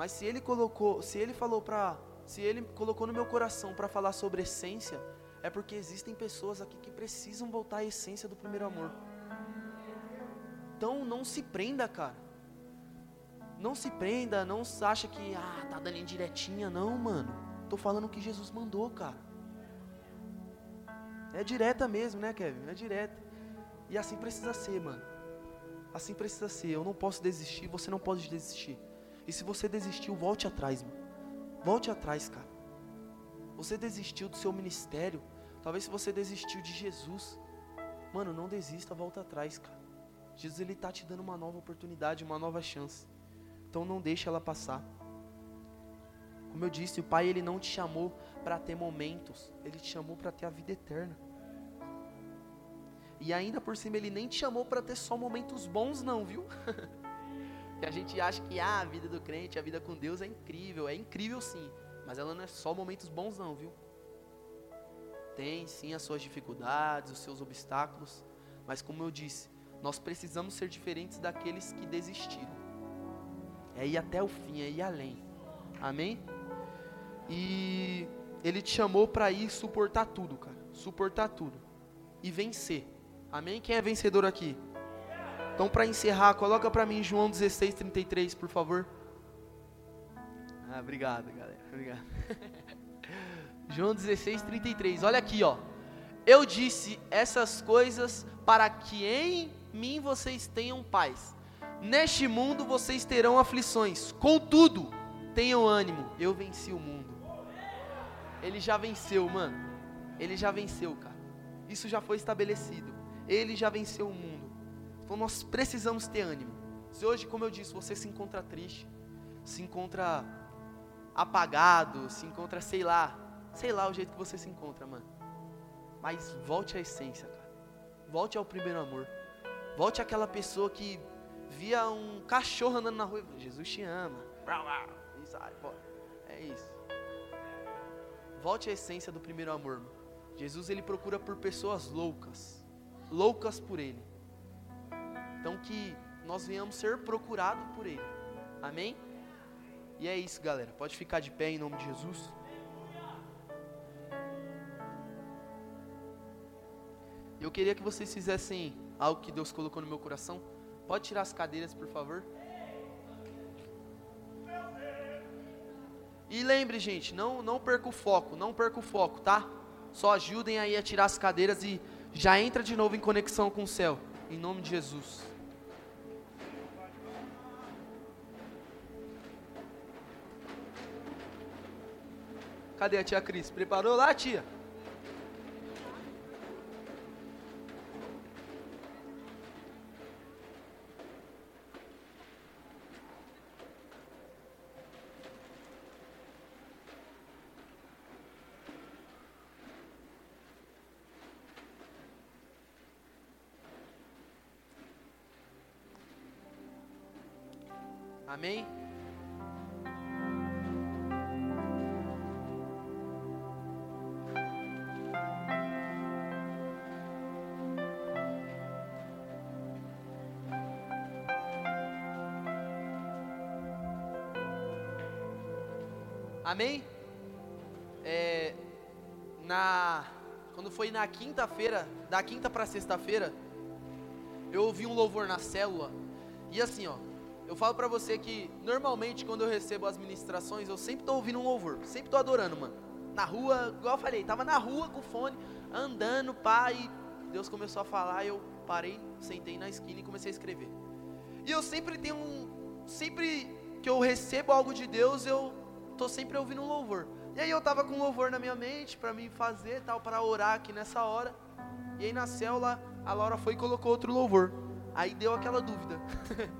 Mas se ele colocou, se ele falou para, se ele colocou no meu coração para falar sobre essência, é porque existem pessoas aqui que precisam voltar à essência do primeiro amor. Então não se prenda, cara. Não se prenda, não acha que ah, tá dando indiretinha, não, mano. Tô falando o que Jesus mandou, cara. É direta mesmo, né, Kevin? É direta. E assim precisa ser, mano. Assim precisa ser. Eu não posso desistir, você não pode desistir. E se você desistiu, volte atrás, mano. Volte atrás, cara. Você desistiu do seu ministério. Talvez se você desistiu de Jesus. Mano, não desista, volta atrás, cara. Jesus ele tá te dando uma nova oportunidade, uma nova chance. Então não deixe ela passar. Como eu disse, o Pai ele não te chamou para ter momentos, ele te chamou para ter a vida eterna. E ainda por cima ele nem te chamou para ter só momentos bons não, viu? Que a gente acha que ah, a vida do crente, a vida com Deus é incrível. É incrível sim. Mas ela não é só momentos bons, não, viu? Tem sim as suas dificuldades, os seus obstáculos. Mas como eu disse, nós precisamos ser diferentes daqueles que desistiram. É ir até o fim, é ir além. Amém? E ele te chamou para ir suportar tudo, cara. Suportar tudo. E vencer. Amém? Quem é vencedor aqui? Então, para encerrar, coloca para mim João 16, 33, por favor. Ah, obrigado, galera. Obrigado. João 16, 33. Olha aqui, ó. Eu disse essas coisas para que em mim vocês tenham paz. Neste mundo vocês terão aflições. Contudo, tenham ânimo. Eu venci o mundo. Ele já venceu, mano. Ele já venceu, cara. Isso já foi estabelecido. Ele já venceu o mundo. Então nós precisamos ter ânimo. Se hoje, como eu disse, você se encontra triste, se encontra apagado, se encontra, sei lá, sei lá o jeito que você se encontra, mano. Mas volte à essência, cara. Volte ao primeiro amor. Volte àquela pessoa que via um cachorro andando na rua. Jesus te ama. É isso. Volte à essência do primeiro amor. Jesus ele procura por pessoas loucas, loucas por ele. Então que nós venhamos ser procurados por Ele. Amém? E é isso, galera. Pode ficar de pé em nome de Jesus. Eu queria que vocês fizessem algo que Deus colocou no meu coração. Pode tirar as cadeiras, por favor? E lembre, gente, não, não perca o foco, não perca o foco, tá? Só ajudem aí a tirar as cadeiras e já entra de novo em conexão com o céu. Em nome de Jesus. Cadê a tia Cris? Preparou lá, tia? Amém? Amém? É, na, quando foi na quinta-feira, da quinta para sexta-feira, eu ouvi um louvor na célula. E assim, ó, eu falo para você que normalmente quando eu recebo as ministrações, eu sempre tô ouvindo um louvor, sempre tô adorando, mano. Na rua, igual eu falei, tava na rua com o fone, andando, e Deus começou a falar, eu parei, sentei na esquina e comecei a escrever. E eu sempre tenho um, sempre que eu recebo algo de Deus, eu tô sempre ouvindo um louvor. E aí eu tava com um louvor na minha mente para me fazer, tal, para orar aqui nessa hora. E aí na célula, a Laura foi e colocou outro louvor. Aí deu aquela dúvida.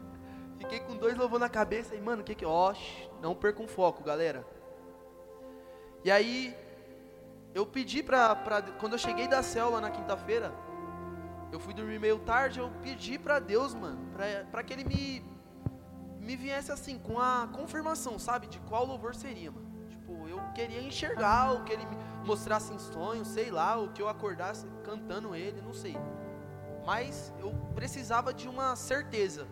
Fiquei com dois louvor na cabeça e, mano, o que que. Ó, não percam foco, galera. E aí, eu pedi pra, pra. Quando eu cheguei da célula na quinta-feira, eu fui dormir meio tarde, eu pedi pra Deus, mano, pra, pra que Ele me. Me viesse assim, com a confirmação, sabe, de qual louvor seria, mano. Tipo, eu queria enxergar, o que Ele me mostrasse em sonhos, sei lá, o que eu acordasse cantando Ele, não sei. Mas eu precisava de uma certeza.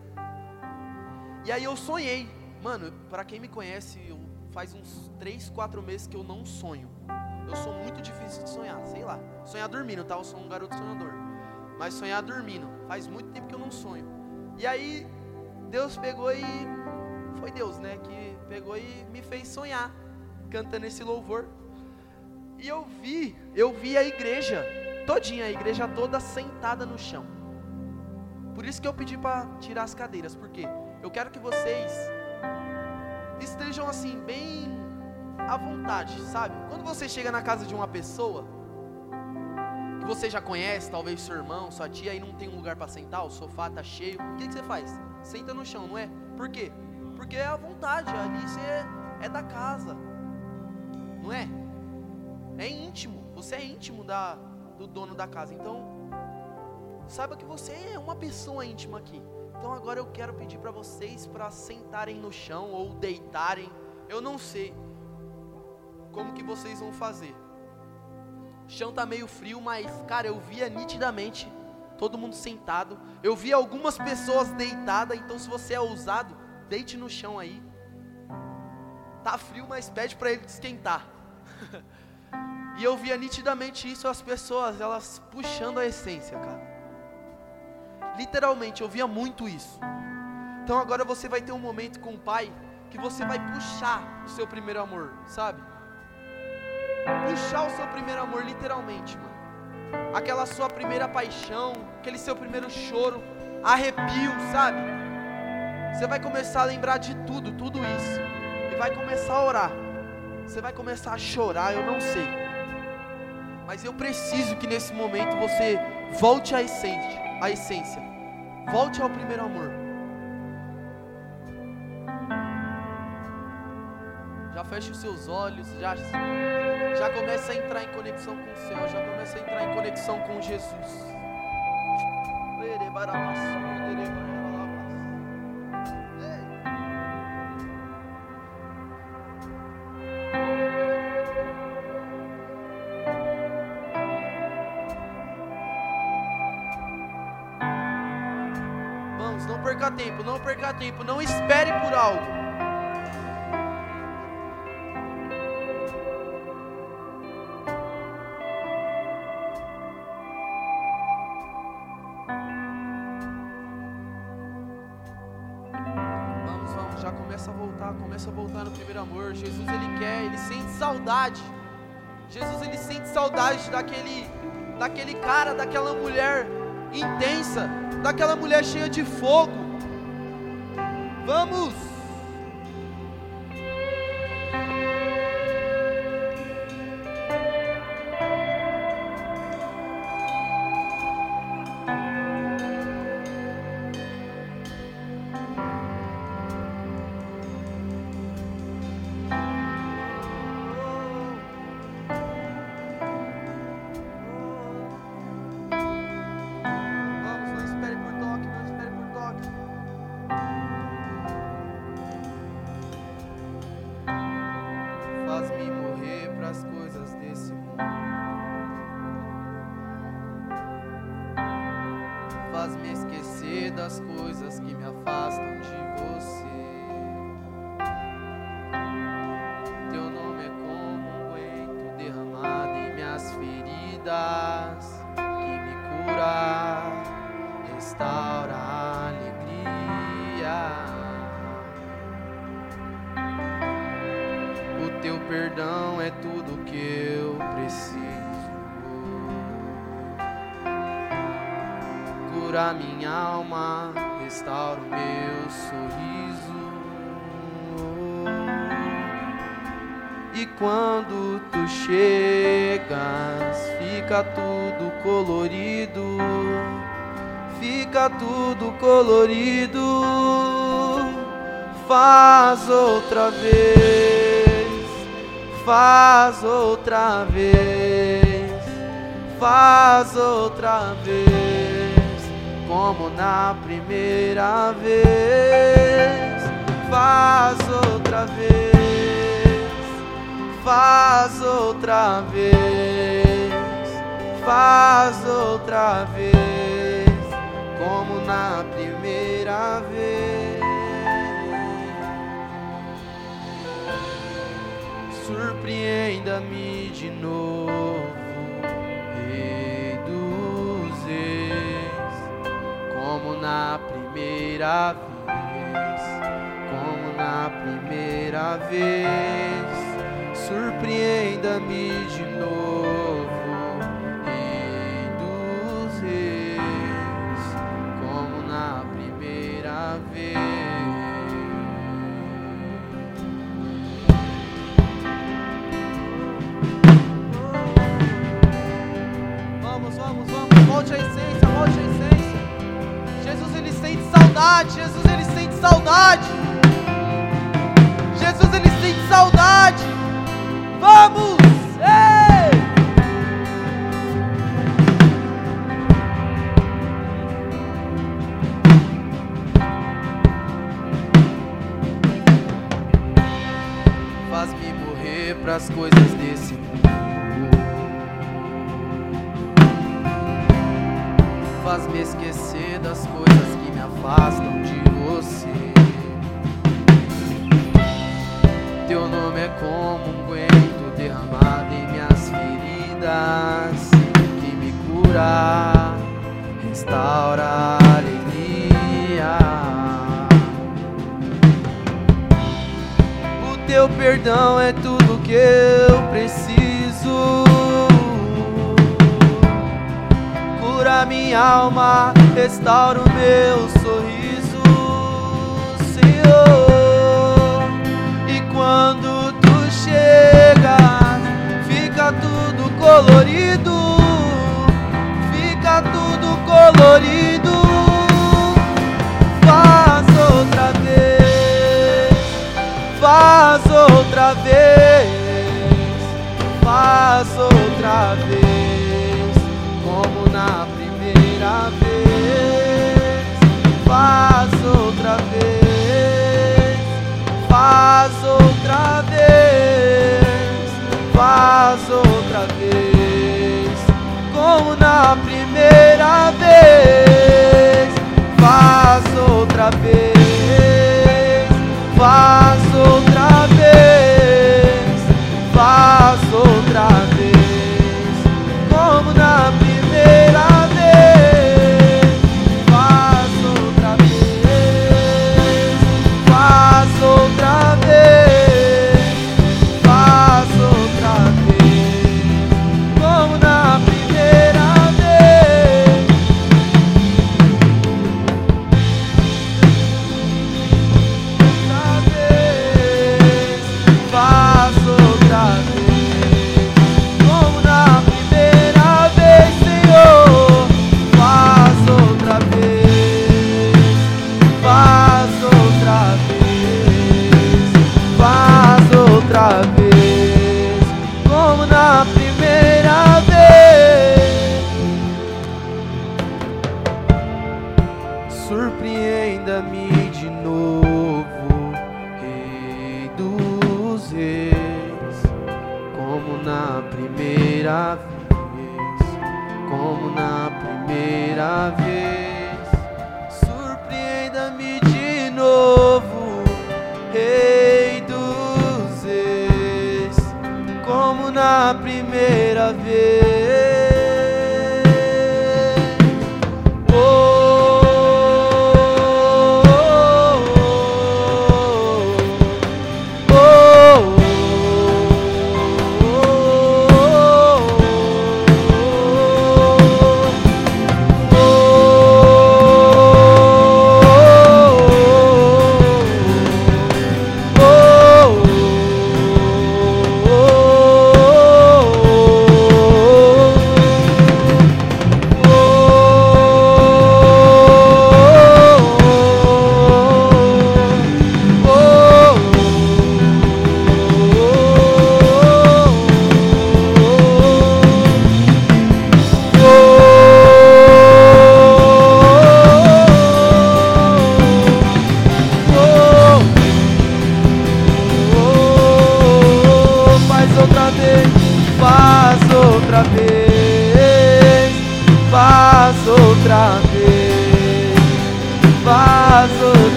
E aí eu sonhei. Mano, para quem me conhece, faz uns 3, 4 meses que eu não sonho. Eu sou muito difícil de sonhar, sei lá. Sonhar dormindo, tá? Eu sou um garoto sonhador. Mas sonhar dormindo, faz muito tempo que eu não sonho. E aí Deus pegou e foi Deus, né, que pegou e me fez sonhar cantando esse louvor. E eu vi, eu vi a igreja todinha, a igreja toda sentada no chão. Por isso que eu pedi para tirar as cadeiras, porque eu quero que vocês estejam assim, bem à vontade, sabe? Quando você chega na casa de uma pessoa, você já conhece, talvez seu irmão, sua tia, e não tem um lugar para sentar, o sofá tá cheio, o que, que você faz? Senta no chão, não é? Por quê? Porque é à vontade, ali você é, é da casa, não é? É íntimo, você é íntimo da, do dono da casa, então saiba que você é uma pessoa íntima aqui. Então agora eu quero pedir para vocês para sentarem no chão ou deitarem. Eu não sei como que vocês vão fazer. O chão tá meio frio, mas cara, eu via nitidamente todo mundo sentado. Eu vi algumas pessoas deitadas, então se você é ousado, deite no chão aí. Tá frio, mas pede para ele esquentar. e eu via nitidamente isso as pessoas, elas puxando a essência, cara. Literalmente, eu via muito isso. Então agora você vai ter um momento com o Pai que você vai puxar o seu primeiro amor, sabe? Puxar o seu primeiro amor, literalmente, mano. Aquela sua primeira paixão, aquele seu primeiro choro, arrepio, sabe? Você vai começar a lembrar de tudo, tudo isso. E vai começar a orar. Você vai começar a chorar, eu não sei. Mas eu preciso que nesse momento você volte à essência, à essência. Volte ao primeiro amor. Feche os seus olhos, já, já começa a entrar em conexão com o céu, já começa a entrar em conexão com Jesus. perca tempo, não perca tempo, não espere por algo. Saudade. Jesus ele sente saudade daquele daquele cara, daquela mulher intensa, daquela mulher cheia de fogo. Vamos! Vamos, é tudo que eu preciso. Cura minha alma, restaura o meu sorriso. E quando tu chegas, fica tudo colorido, fica tudo colorido. Faz outra vez, faz outra vez, faz outra vez, como na primeira vez. Faz outra vez faz outra vez, faz outra vez, como na primeira vez. Surpreenda-me de novo, Rei dos como na primeira vez, como na primeira vez. Surpreenda-me de novo, volte a essência, volte a essência. Jesus ele sente saudade, Jesus ele sente saudade. Jesus ele sente saudade. Vamos! Ei! Faz-me morrer pras coisas teu perdão é tudo que eu preciso. Cura minha alma, restaura o meu sorriso, Senhor. E quando tu chegas, fica tudo colorido, fica tudo colorido. Faz outra vez, faz outra vez, como na primeira vez. Faz outra vez, faz outra vez, faz outra vez, como na primeira vez. Faz outra vez, faz outra vez, faz outra vez.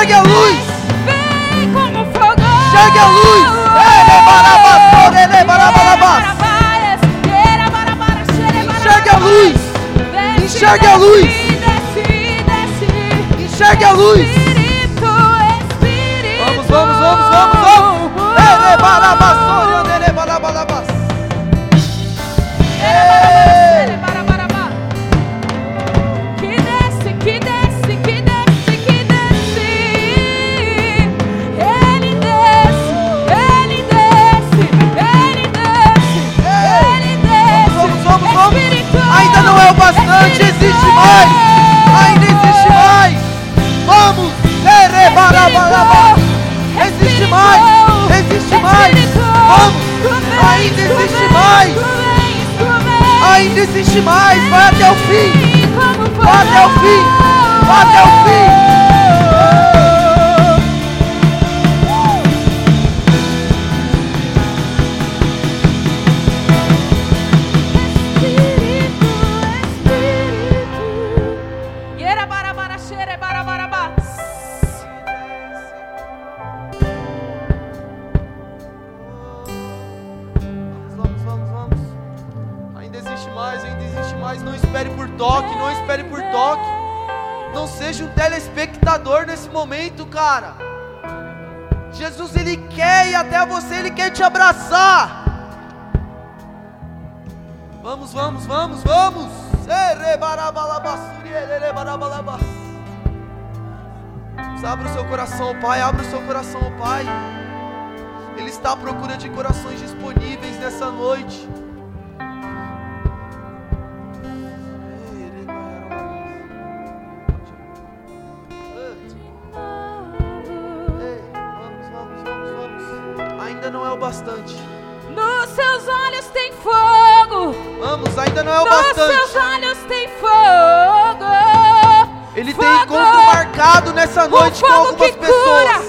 Chegue a luz. Vem como fogo. Chegue a luz. Enxergue é é a luz. Enxergue a luz. Enxergue a luz. Vamos, vamos, vamos, vamos, vamos. Erebarabassou, é erebarabalabas. Erebarabassou. bastante, existe mais. Ainda existe mais. Vamos. Existe mais. Existe mais. Vamos. Ainda existe mais. Ainda existe mais. Vai até o fim. Vai até o fim. Vai até o fim. até você, Ele quer te abraçar. Vamos, vamos, vamos, vamos. Abra o seu coração, Pai. Abra o seu coração, Pai. Ele está à procura de corações disponíveis nessa noite. essa noite com algumas pessoas.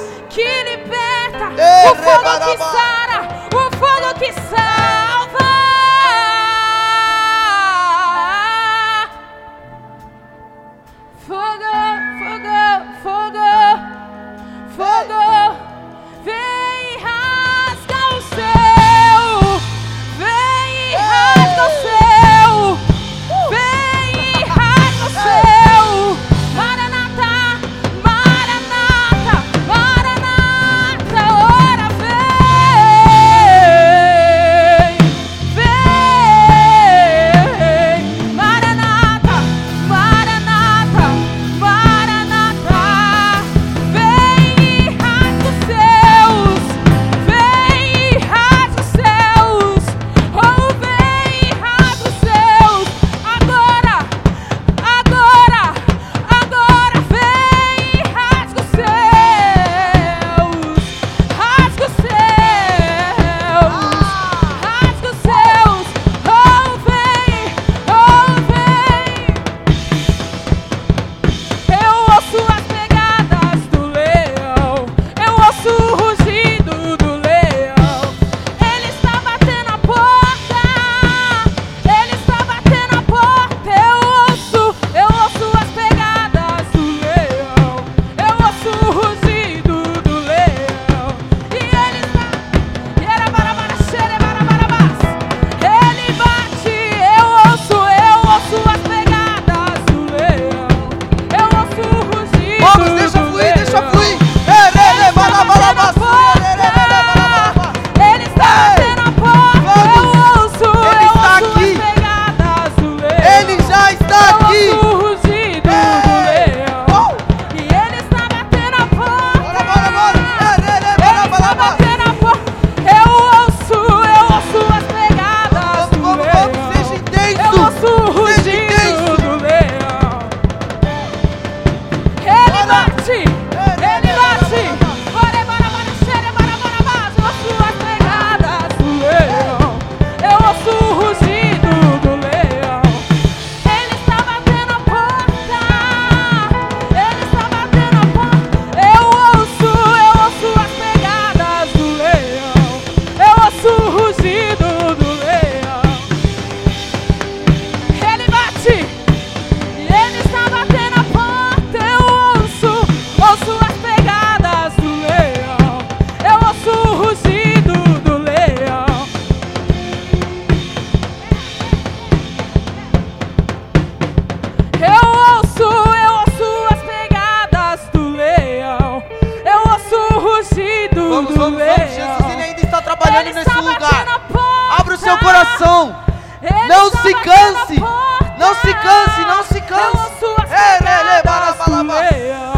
Não se canse, não se canse. Ei, barabalaba. do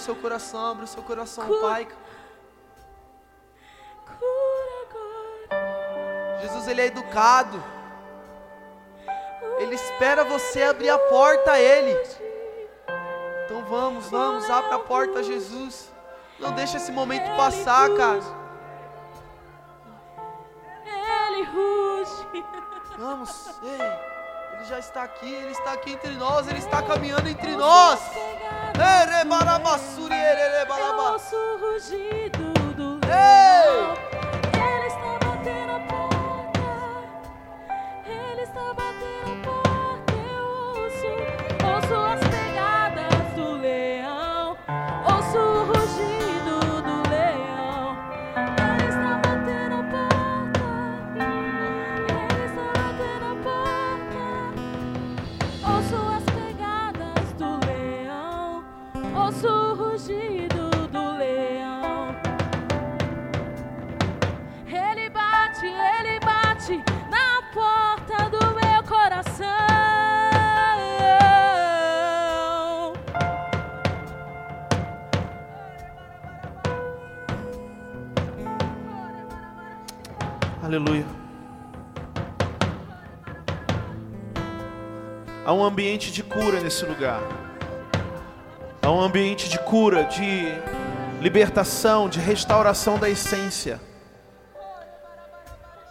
o seu coração, abre o seu coração, Cura. Pai. cura agora. Jesus, ele é educado. Ele espera você abrir a porta a Ele. Então vamos, vamos, abre a porta a Jesus. Não deixa esse momento passar, cara. Ele ruge. Vamos, ei. Ele já está aqui, ele está aqui entre nós, ele está caminhando entre nós. Erebarabassuri, Eu ererebalaba. ouço o rugido do leão. Aleluia. Há um ambiente de cura nesse lugar. Há um ambiente de cura, de libertação, de restauração da essência.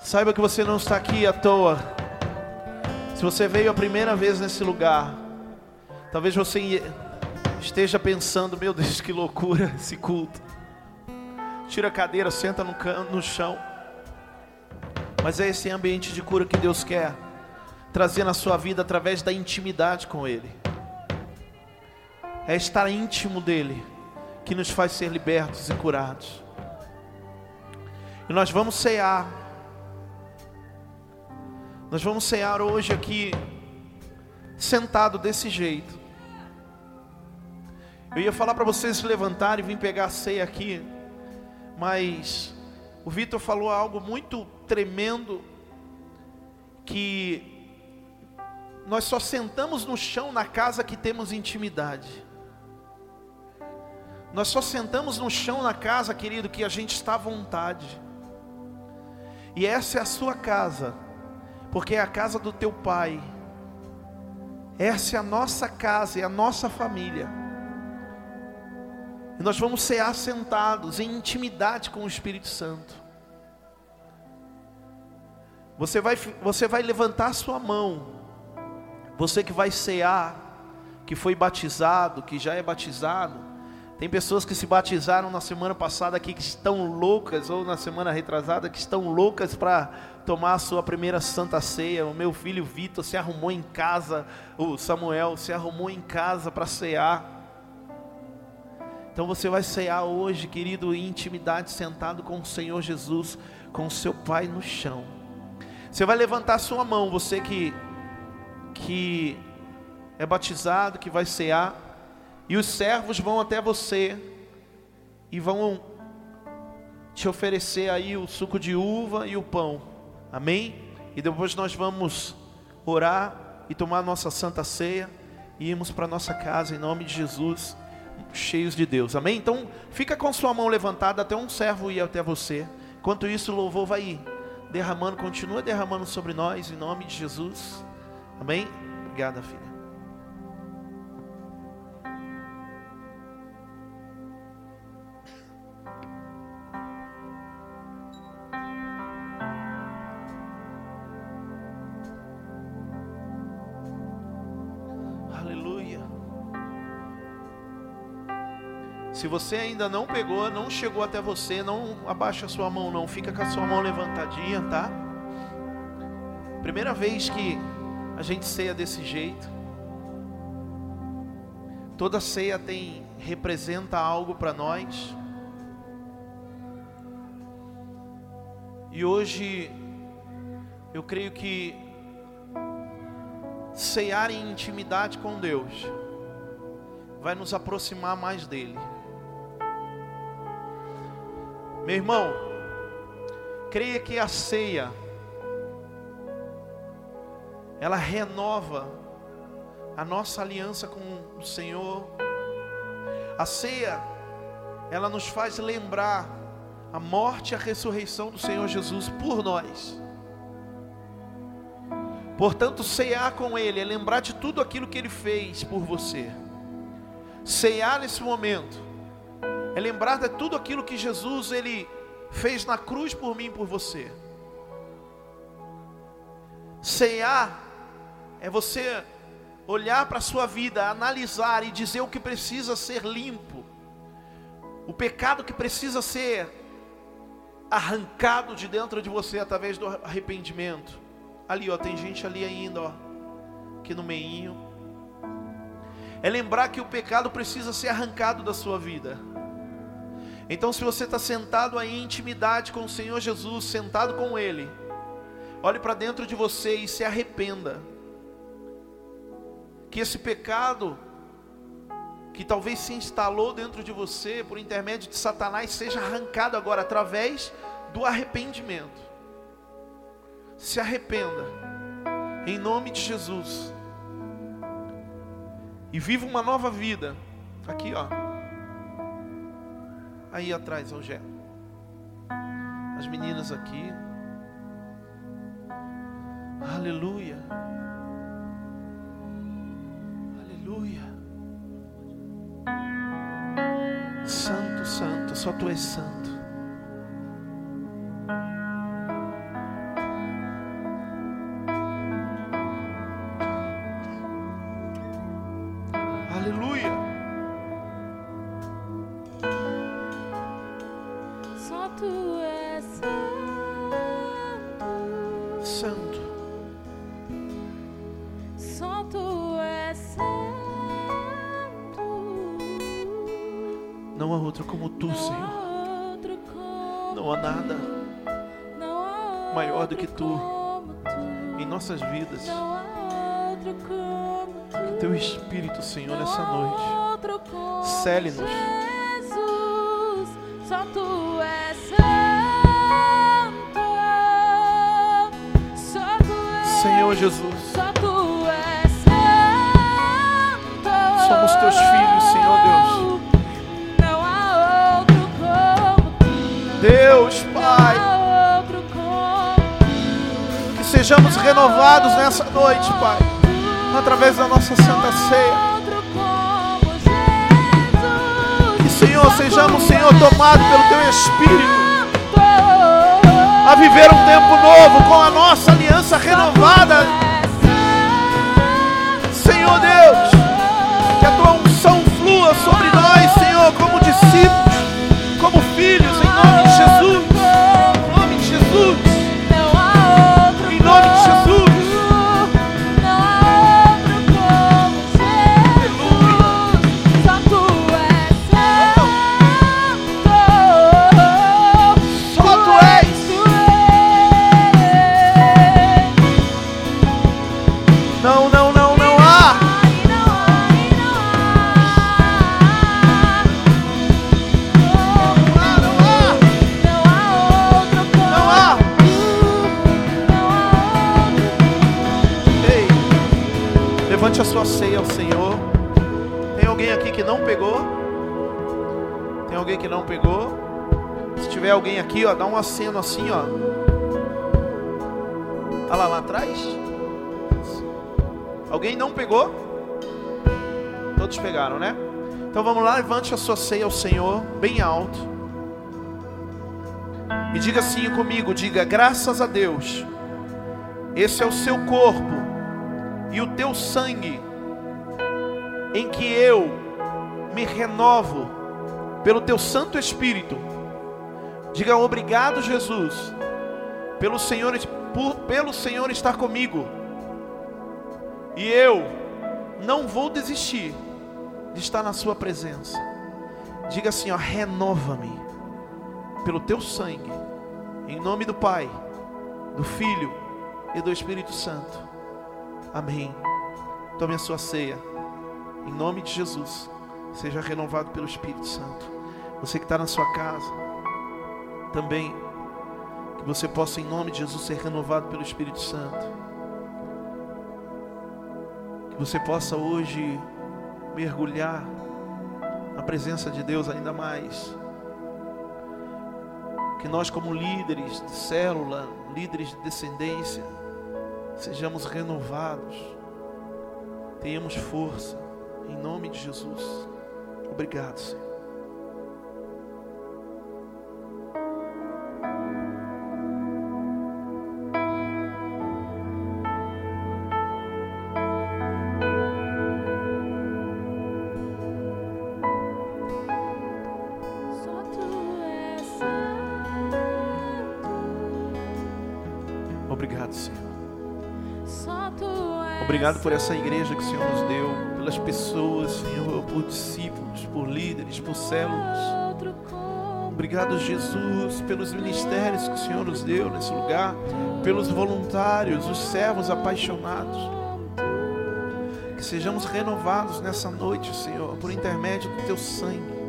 Saiba que você não está aqui à toa. Se você veio a primeira vez nesse lugar, talvez você esteja pensando: meu Deus, que loucura esse culto. Tira a cadeira, senta no, no chão. Mas é esse ambiente de cura que Deus quer trazer na sua vida através da intimidade com Ele. É estar íntimo dEle que nos faz ser libertos e curados. E nós vamos cear. Nós vamos cear hoje aqui, sentado desse jeito. Eu ia falar para vocês se levantarem e vir pegar a ceia aqui, mas o Vitor falou algo muito tremendo que nós só sentamos no chão na casa que temos intimidade. Nós só sentamos no chão na casa, querido, que a gente está à vontade. E essa é a sua casa, porque é a casa do teu pai. Essa é a nossa casa, é a nossa família. E nós vamos ser assentados em intimidade com o Espírito Santo. Você vai, você vai levantar sua mão. Você que vai cear, que foi batizado, que já é batizado. Tem pessoas que se batizaram na semana passada aqui que estão loucas, ou na semana retrasada, que estão loucas para tomar a sua primeira santa ceia. O meu filho Vitor se arrumou em casa, o Samuel se arrumou em casa para cear. Então você vai cear hoje, querido, em intimidade, sentado com o Senhor Jesus, com o seu Pai no chão. Você vai levantar sua mão, você que, que é batizado, que vai cear. E os servos vão até você e vão te oferecer aí o suco de uva e o pão. Amém? E depois nós vamos orar e tomar nossa santa ceia e irmos para nossa casa em nome de Jesus, cheios de Deus. Amém? Então, fica com sua mão levantada até um servo ir até você. Enquanto isso, o louvor vai ir derramando, continua derramando sobre nós em nome de Jesus. Amém? Obrigada, filha. Se você ainda não pegou, não chegou até você, não abaixa a sua mão, não. Fica com a sua mão levantadinha, tá? Primeira vez que a gente ceia desse jeito. Toda ceia tem representa algo para nós. E hoje eu creio que ceiar em intimidade com Deus vai nos aproximar mais dele. Meu irmão, creia que a ceia ela renova a nossa aliança com o Senhor. A ceia ela nos faz lembrar a morte e a ressurreição do Senhor Jesus por nós. Portanto, ceiar com Ele é lembrar de tudo aquilo que Ele fez por você. Ceiar nesse momento é lembrar de tudo aquilo que Jesus ele fez na cruz por mim e por você. Ceiar é você olhar para a sua vida, analisar e dizer o que precisa ser limpo, o pecado que precisa ser arrancado de dentro de você através do arrependimento. Ali, ó, tem gente ali ainda, ó, aqui no meinho. É lembrar que o pecado precisa ser arrancado da sua vida. Então, se você está sentado aí em intimidade com o Senhor Jesus, sentado com Ele, olhe para dentro de você e se arrependa. Que esse pecado, que talvez se instalou dentro de você por intermédio de Satanás, seja arrancado agora através do arrependimento. Se arrependa, em nome de Jesus, e viva uma nova vida. Aqui, ó. Aí atrás, Rogério. As meninas aqui. Aleluia. Aleluia. Santo, santo, só tu és santo. Nossas vidas. Que teu Espírito, Senhor, nessa noite, cele-nos. Só tu és santo. Tu Senhor Jesus. Renovados nessa noite, Pai, através da nossa santa ceia. Que, Senhor, sejamos, Senhor, tomados pelo Teu Espírito. A viver um tempo novo com a nossa aliança renovada. Aceno assim, ó. Olha lá, lá atrás. Alguém não pegou? Todos pegaram, né? Então vamos lá, levante a sua ceia ao Senhor, bem alto. E diga assim comigo, diga, graças a Deus. Esse é o seu corpo e o teu sangue, em que eu me renovo pelo teu Santo Espírito. Diga obrigado, Jesus, pelo Senhor, por- pelo Senhor estar comigo. E eu não vou desistir de estar na Sua presença. Diga assim, ó, renova-me pelo teu sangue, em nome do Pai, do Filho e do Espírito Santo. Amém. Tome a sua ceia. Em nome de Jesus. Seja renovado pelo Espírito Santo. Você que está na sua casa. Também. Que você possa, em nome de Jesus, ser renovado pelo Espírito Santo. Que você possa hoje mergulhar na presença de Deus ainda mais. Que nós, como líderes de célula, líderes de descendência, sejamos renovados, tenhamos força, em nome de Jesus. Obrigado, Senhor. Obrigado por essa igreja que o Senhor nos deu, pelas pessoas, Senhor, por discípulos, por líderes, por células. Obrigado, Jesus, pelos ministérios que o Senhor nos deu nesse lugar, pelos voluntários, os servos apaixonados. Que sejamos renovados nessa noite, Senhor, por intermédio do teu sangue.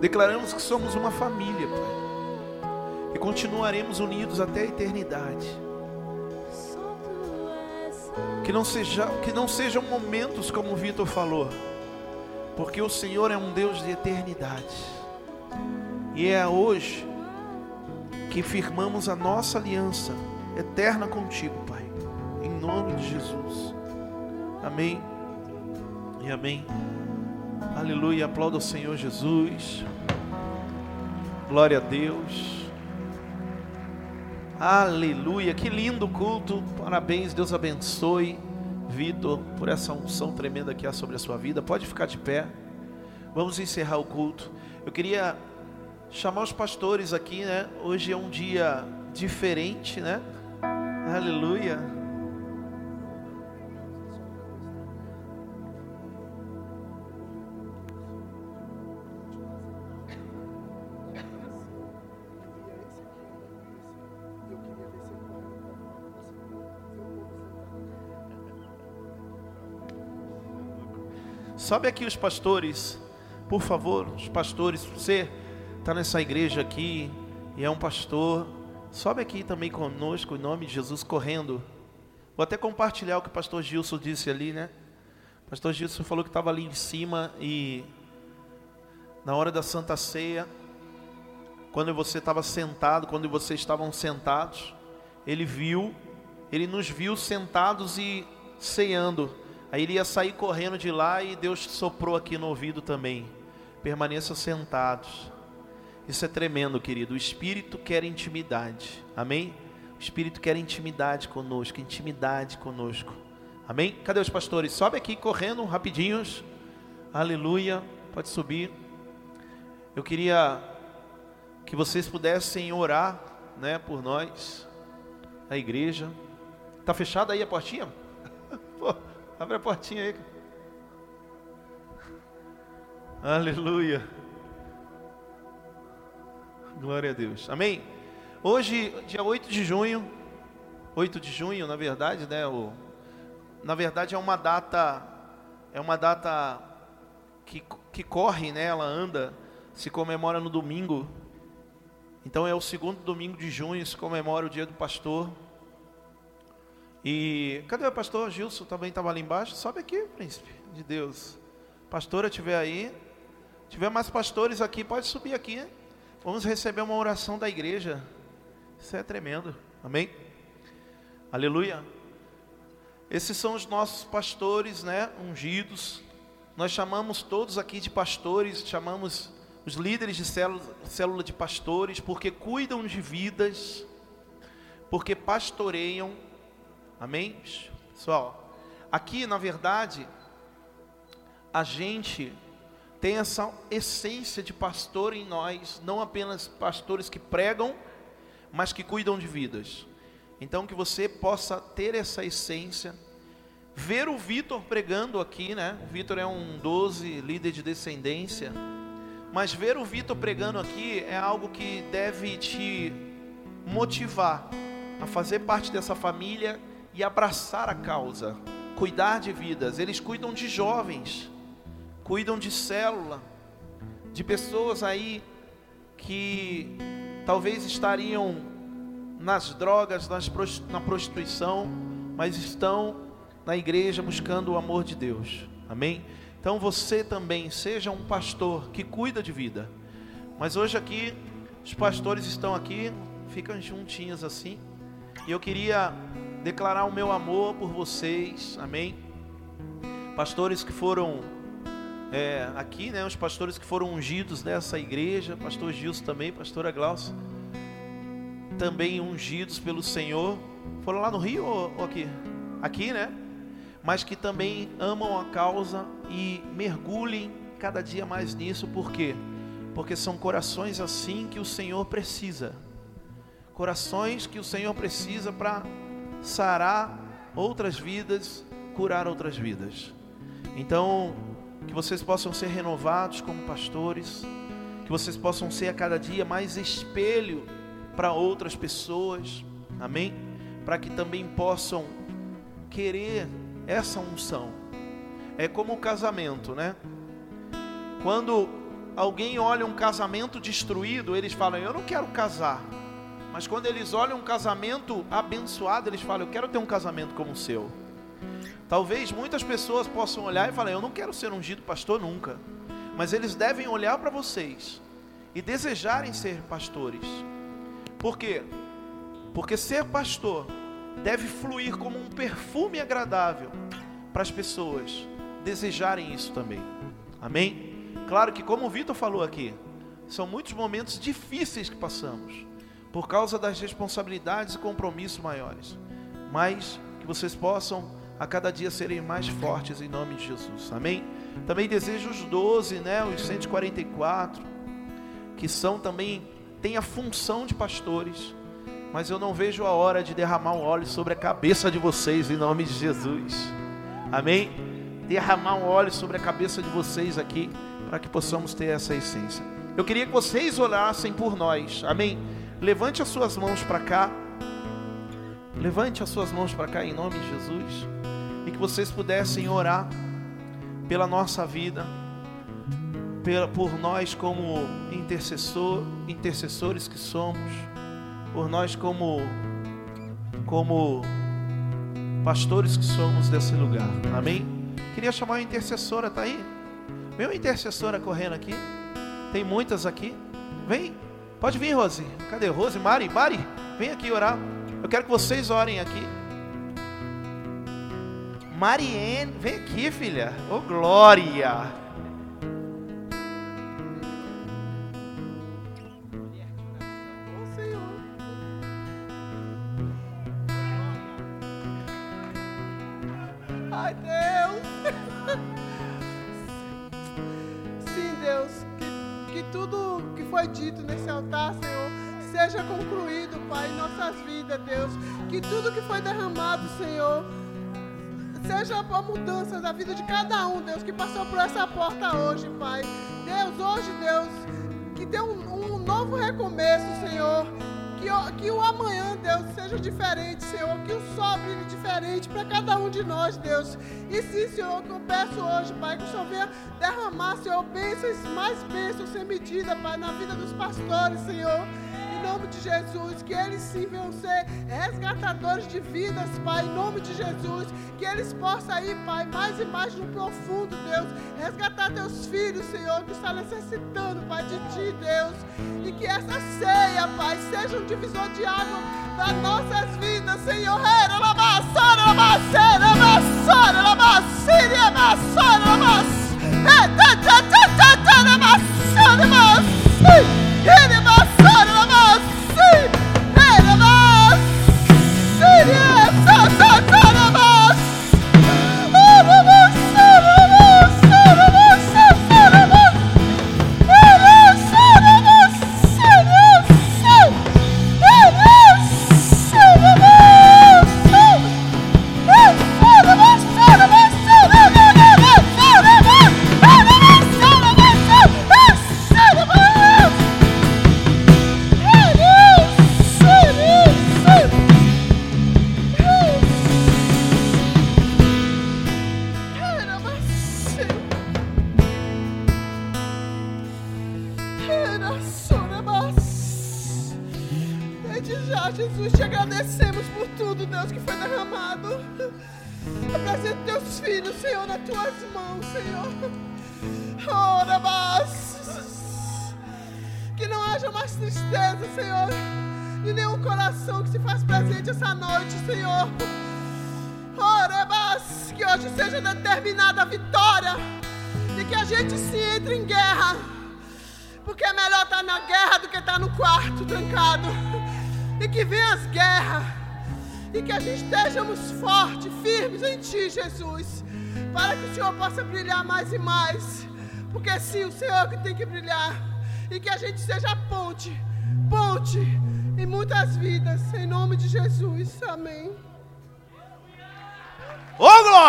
Declaramos que somos uma família, Pai. E continuaremos unidos até a eternidade. Que não, seja, que não sejam momentos como o Vitor falou, porque o Senhor é um Deus de eternidade. E é hoje que firmamos a nossa aliança eterna contigo, Pai. Em nome de Jesus. Amém. E amém. Aleluia. Aplauda o Senhor Jesus. Glória a Deus. Aleluia, que lindo culto. Parabéns, Deus abençoe. Vitor, por essa unção tremenda que há sobre a sua vida. Pode ficar de pé. Vamos encerrar o culto. Eu queria chamar os pastores aqui, né? Hoje é um dia diferente, né? Aleluia. Sobe aqui os pastores, por favor, os pastores. Você está nessa igreja aqui e é um pastor. Sobe aqui também conosco, em nome de Jesus, correndo. Vou até compartilhar o que o pastor Gilson disse ali, né? O pastor Gilson falou que estava ali em cima e na hora da Santa Ceia, quando você estava sentado, quando vocês estavam sentados, ele viu, ele nos viu sentados e ceando. Aí ele ia sair correndo de lá e Deus soprou aqui no ouvido também. Permaneçam sentados. Isso é tremendo, querido. O Espírito quer intimidade. Amém? O Espírito quer intimidade conosco, intimidade conosco. Amém? Cadê os pastores? Sobe aqui correndo, rapidinhos. Aleluia. Pode subir. Eu queria que vocês pudessem orar, né, por nós, a igreja. Tá fechada aí a portinha? Pô, abre a portinha aí. Aleluia. Glória a Deus. Amém. Hoje, dia 8 de junho, 8 de junho, na verdade, né, o, na verdade é uma data é uma data que, que corre, né, ela anda, se comemora no domingo. Então é o segundo domingo de junho, se comemora o dia do pastor. E cadê o pastor Gilson? Também estava ali embaixo. Sobe aqui, príncipe de Deus. Pastora, tiver aí. Tiver mais pastores aqui, pode subir aqui. Vamos receber uma oração da igreja. Isso é tremendo. Amém? Aleluia. Esses são os nossos pastores, né? Ungidos. Nós chamamos todos aqui de pastores, chamamos os líderes de célula, célula de pastores, porque cuidam de vidas, porque pastoreiam. Amém? Pessoal, aqui na verdade, a gente tem essa essência de pastor em nós, não apenas pastores que pregam, mas que cuidam de vidas. Então que você possa ter essa essência, ver o Vitor pregando aqui, né? O Vitor é um 12 líder de descendência, mas ver o Vitor pregando aqui é algo que deve te motivar a fazer parte dessa família e abraçar a causa, cuidar de vidas. Eles cuidam de jovens, cuidam de célula, de pessoas aí que talvez estariam nas drogas, nas na prostituição, mas estão na igreja buscando o amor de Deus. Amém? Então você também seja um pastor que cuida de vida. Mas hoje aqui os pastores estão aqui, ficam juntinhos assim. E eu queria declarar o meu amor por vocês. Amém? Pastores que foram é, aqui, né, os pastores que foram ungidos nessa igreja, pastor Gilson também, pastora Glaucia, também ungidos pelo Senhor, foram lá no Rio ou, ou aqui? Aqui, né? Mas que também amam a causa e mergulhem cada dia mais nisso, por quê? Porque são corações assim que o Senhor precisa. Corações que o Senhor precisa para sarar outras vidas, curar outras vidas. Então, que vocês possam ser renovados como pastores, que vocês possam ser a cada dia mais espelho para outras pessoas, amém? Para que também possam querer essa unção. É como o casamento, né? Quando alguém olha um casamento destruído, eles falam: Eu não quero casar. Mas quando eles olham um casamento abençoado, eles falam: Eu quero ter um casamento como o seu. Talvez muitas pessoas possam olhar e falar: Eu não quero ser ungido pastor nunca. Mas eles devem olhar para vocês e desejarem ser pastores. Por quê? Porque ser pastor deve fluir como um perfume agradável para as pessoas desejarem isso também. Amém? Claro que, como o Vitor falou aqui, são muitos momentos difíceis que passamos por causa das responsabilidades e compromissos maiores, mas que vocês possam a cada dia serem mais fortes em nome de Jesus. Amém? Também desejo os 12, né, os 144, que são também têm a função de pastores, mas eu não vejo a hora de derramar um óleo sobre a cabeça de vocês em nome de Jesus. Amém? Derramar um óleo sobre a cabeça de vocês aqui para que possamos ter essa essência. Eu queria que vocês orassem por nós. Amém? Levante as suas mãos para cá. Levante as suas mãos para cá em nome de Jesus e que vocês pudessem orar pela nossa vida, pela, por nós como intercessor, intercessores que somos, por nós como como pastores que somos desse lugar. Amém? Queria chamar a intercessora, tá aí? Vem uma intercessora correndo aqui. Tem muitas aqui. Vem. Pode vir, Rose. Cadê Rose? Mari, Mari, vem aqui orar. Eu quero que vocês orem aqui. Mariene, vem aqui, filha. Ô, oh, glória. foi dito nesse altar, Senhor, seja concluído, Pai, em nossas vidas, Deus. Que tudo que foi derramado, Senhor, seja a mudança da vida de cada um, Deus, que passou por essa porta hoje, Pai. Deus, hoje, Deus, que dê um, um novo recomeço, Senhor que, que o amanhã, Deus, seja diferente, Senhor. Que o sol brilhe diferente para cada um de nós, Deus. E sim, Senhor, que eu peço hoje, Pai, que o Senhor venha derramar, Senhor, bênçãos, mais bênçãos sem medida, Pai, na vida dos pastores, Senhor em nome de Jesus, que eles sim venham ser resgatadores de vidas, Pai, em nome de Jesus, que eles possam ir, Pai, mais e mais no profundo, Deus, resgatar teus filhos, Senhor, que está necessitando, Pai, de Ti, Deus, e que essa ceia, Pai, seja um divisor de água das nossas vidas, Senhor. Era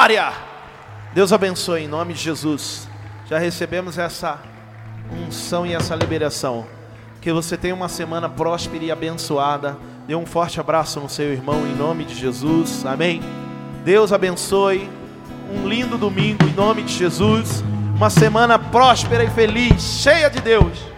glória. Deus abençoe em nome de Jesus. Já recebemos essa unção e essa liberação. Que você tenha uma semana próspera e abençoada. Dê um forte abraço no seu irmão em nome de Jesus. Amém. Deus abençoe. Um lindo domingo em nome de Jesus. Uma semana próspera e feliz, cheia de Deus.